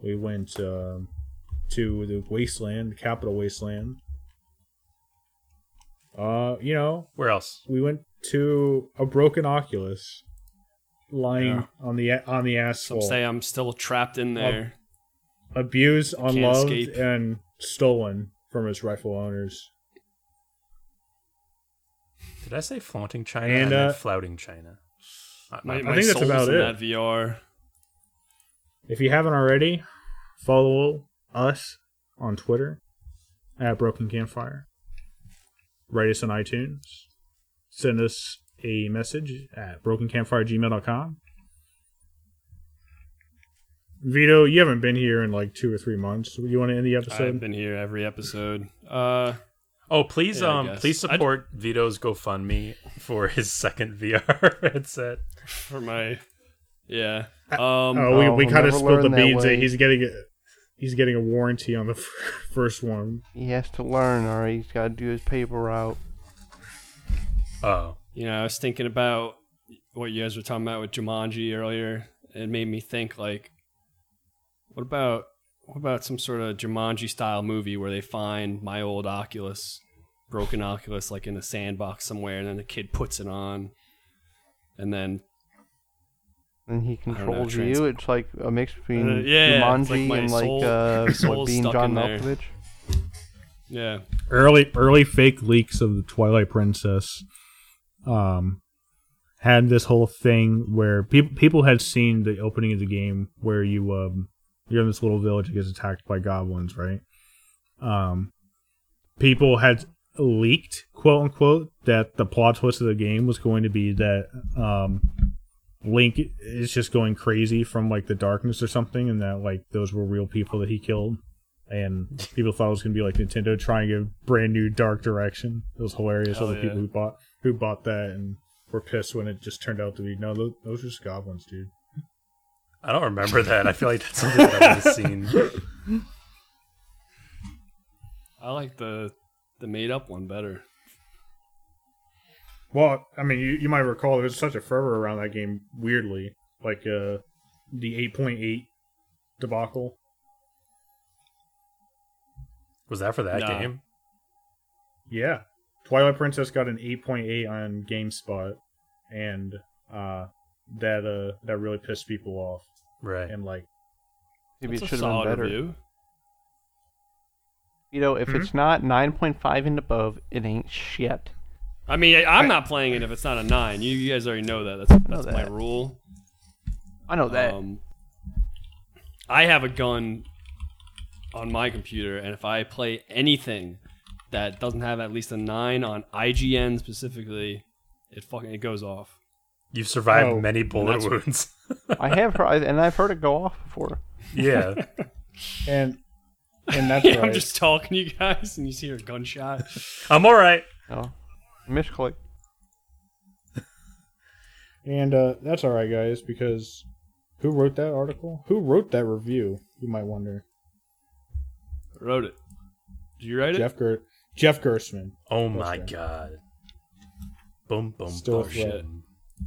Speaker 1: We went um, to the wasteland, the capital wasteland. Uh, you know,
Speaker 2: Where else?
Speaker 1: we went to a broken Oculus, lying
Speaker 4: Yeah.
Speaker 1: on the on the
Speaker 4: Some say I'm still trapped in there.
Speaker 1: abused, unloved,
Speaker 4: escape.
Speaker 1: and stolen from its rightful owners.
Speaker 2: Did I say flaunting China?
Speaker 1: And,
Speaker 2: I meant
Speaker 1: uh,
Speaker 2: flouting China. I-
Speaker 4: My,
Speaker 2: I-
Speaker 1: think that's about
Speaker 4: in
Speaker 1: it.
Speaker 4: that VR.
Speaker 1: If you haven't already, follow us on Twitter at Broken Campfire. Write us on iTunes. Send us a message at brokencampfiregmail.com. Vito, you haven't been here in like two or three months. You want to end the episode?
Speaker 4: I've been here every episode. Uh,
Speaker 2: oh, please,
Speaker 4: Yeah,
Speaker 2: um,
Speaker 4: guess.
Speaker 2: please
Speaker 4: I'd-
Speaker 2: support Vito's GoFundMe for his second VR headset.
Speaker 4: for my, yeah. Um,
Speaker 1: oh, we, we
Speaker 3: we'll
Speaker 1: kind of spilled the
Speaker 3: learn that
Speaker 1: beans. that. He's getting a, he's getting a warranty on the f- first one.
Speaker 3: He has to learn, or he's got to do his paper route.
Speaker 2: Oh,
Speaker 4: you know, I was thinking about what you guys were talking about with Jumanji earlier. It made me think like, what about what about some sort of Jumanji style movie where they find my old Oculus, broken Oculus, like in a sandbox somewhere, and then the kid puts it on, and then
Speaker 3: And he
Speaker 4: know,
Speaker 3: controls
Speaker 4: trans-
Speaker 3: you. It's like a mix between
Speaker 4: Uh, yeah, it's like
Speaker 3: Jumanji
Speaker 4: my
Speaker 3: and like
Speaker 4: soul-
Speaker 3: uh, what,
Speaker 4: soul's
Speaker 3: being
Speaker 4: stuck
Speaker 3: John
Speaker 4: in there.
Speaker 3: Malkovich.
Speaker 4: yeah,
Speaker 1: early early fake leaks of the Twilight Princess um had this whole thing where people people had seen the opening of the game where you um you're in this little village that gets attacked by goblins, right? Um people had leaked, quote unquote, that the plot twist of the game was going to be that um Link is just going crazy from like the darkness or something and that like those were real people that he killed and people thought it was gonna be like Nintendo trying to give brand new dark direction. It was hilarious.
Speaker 4: Hell
Speaker 1: All the
Speaker 4: yeah.
Speaker 1: people who bought who bought that and were pissed when it just turned out to be no, those, those are just goblins, dude.
Speaker 2: I don't remember that. I feel like that's something that I've seen.
Speaker 4: I like the the made up one better.
Speaker 1: Well, I mean, you, you might recall there was such a fervor around that game. Weirdly, like uh, the eight point eight debacle.
Speaker 2: Was that for that
Speaker 4: Nah.
Speaker 2: game?
Speaker 1: Yeah, Twilight Princess got an eight point eight on GameSpot, and uh, that uh, that really pissed people off.
Speaker 2: Right.
Speaker 1: And like,
Speaker 3: Maybe it should have been better.
Speaker 4: review.
Speaker 3: You know, if
Speaker 1: Hmm?
Speaker 3: it's not 9.5 and above, it ain't shit.
Speaker 4: I mean, I, I'm not playing it if it's not a nine. You, you guys already know that. That's that's my
Speaker 3: that.
Speaker 4: rule.
Speaker 3: I know that.
Speaker 4: Um, I have a gun on my computer, and if I play anything that doesn't have at least a nine on IGN specifically, it fucking it goes off.
Speaker 2: You've survived
Speaker 1: Oh,
Speaker 2: many bullet wounds.
Speaker 3: I have heard, and I've heard it go off before.
Speaker 2: yeah.
Speaker 1: and and that's
Speaker 4: Yeah,
Speaker 1: right.
Speaker 4: I'm just talking to you guys, and you hear a gunshot.
Speaker 2: I'm all right.
Speaker 3: Oh, misclick.
Speaker 1: And uh, that's all right, guys, because who wrote that article? Who wrote that review? You might wonder.
Speaker 4: Wrote it. Did you write it?
Speaker 1: Jeff Ger- Jeff Gerstmann.
Speaker 2: Oh my
Speaker 1: right.
Speaker 2: god. Boom, boom,
Speaker 1: Still
Speaker 2: boom,
Speaker 1: a threat.
Speaker 2: boom,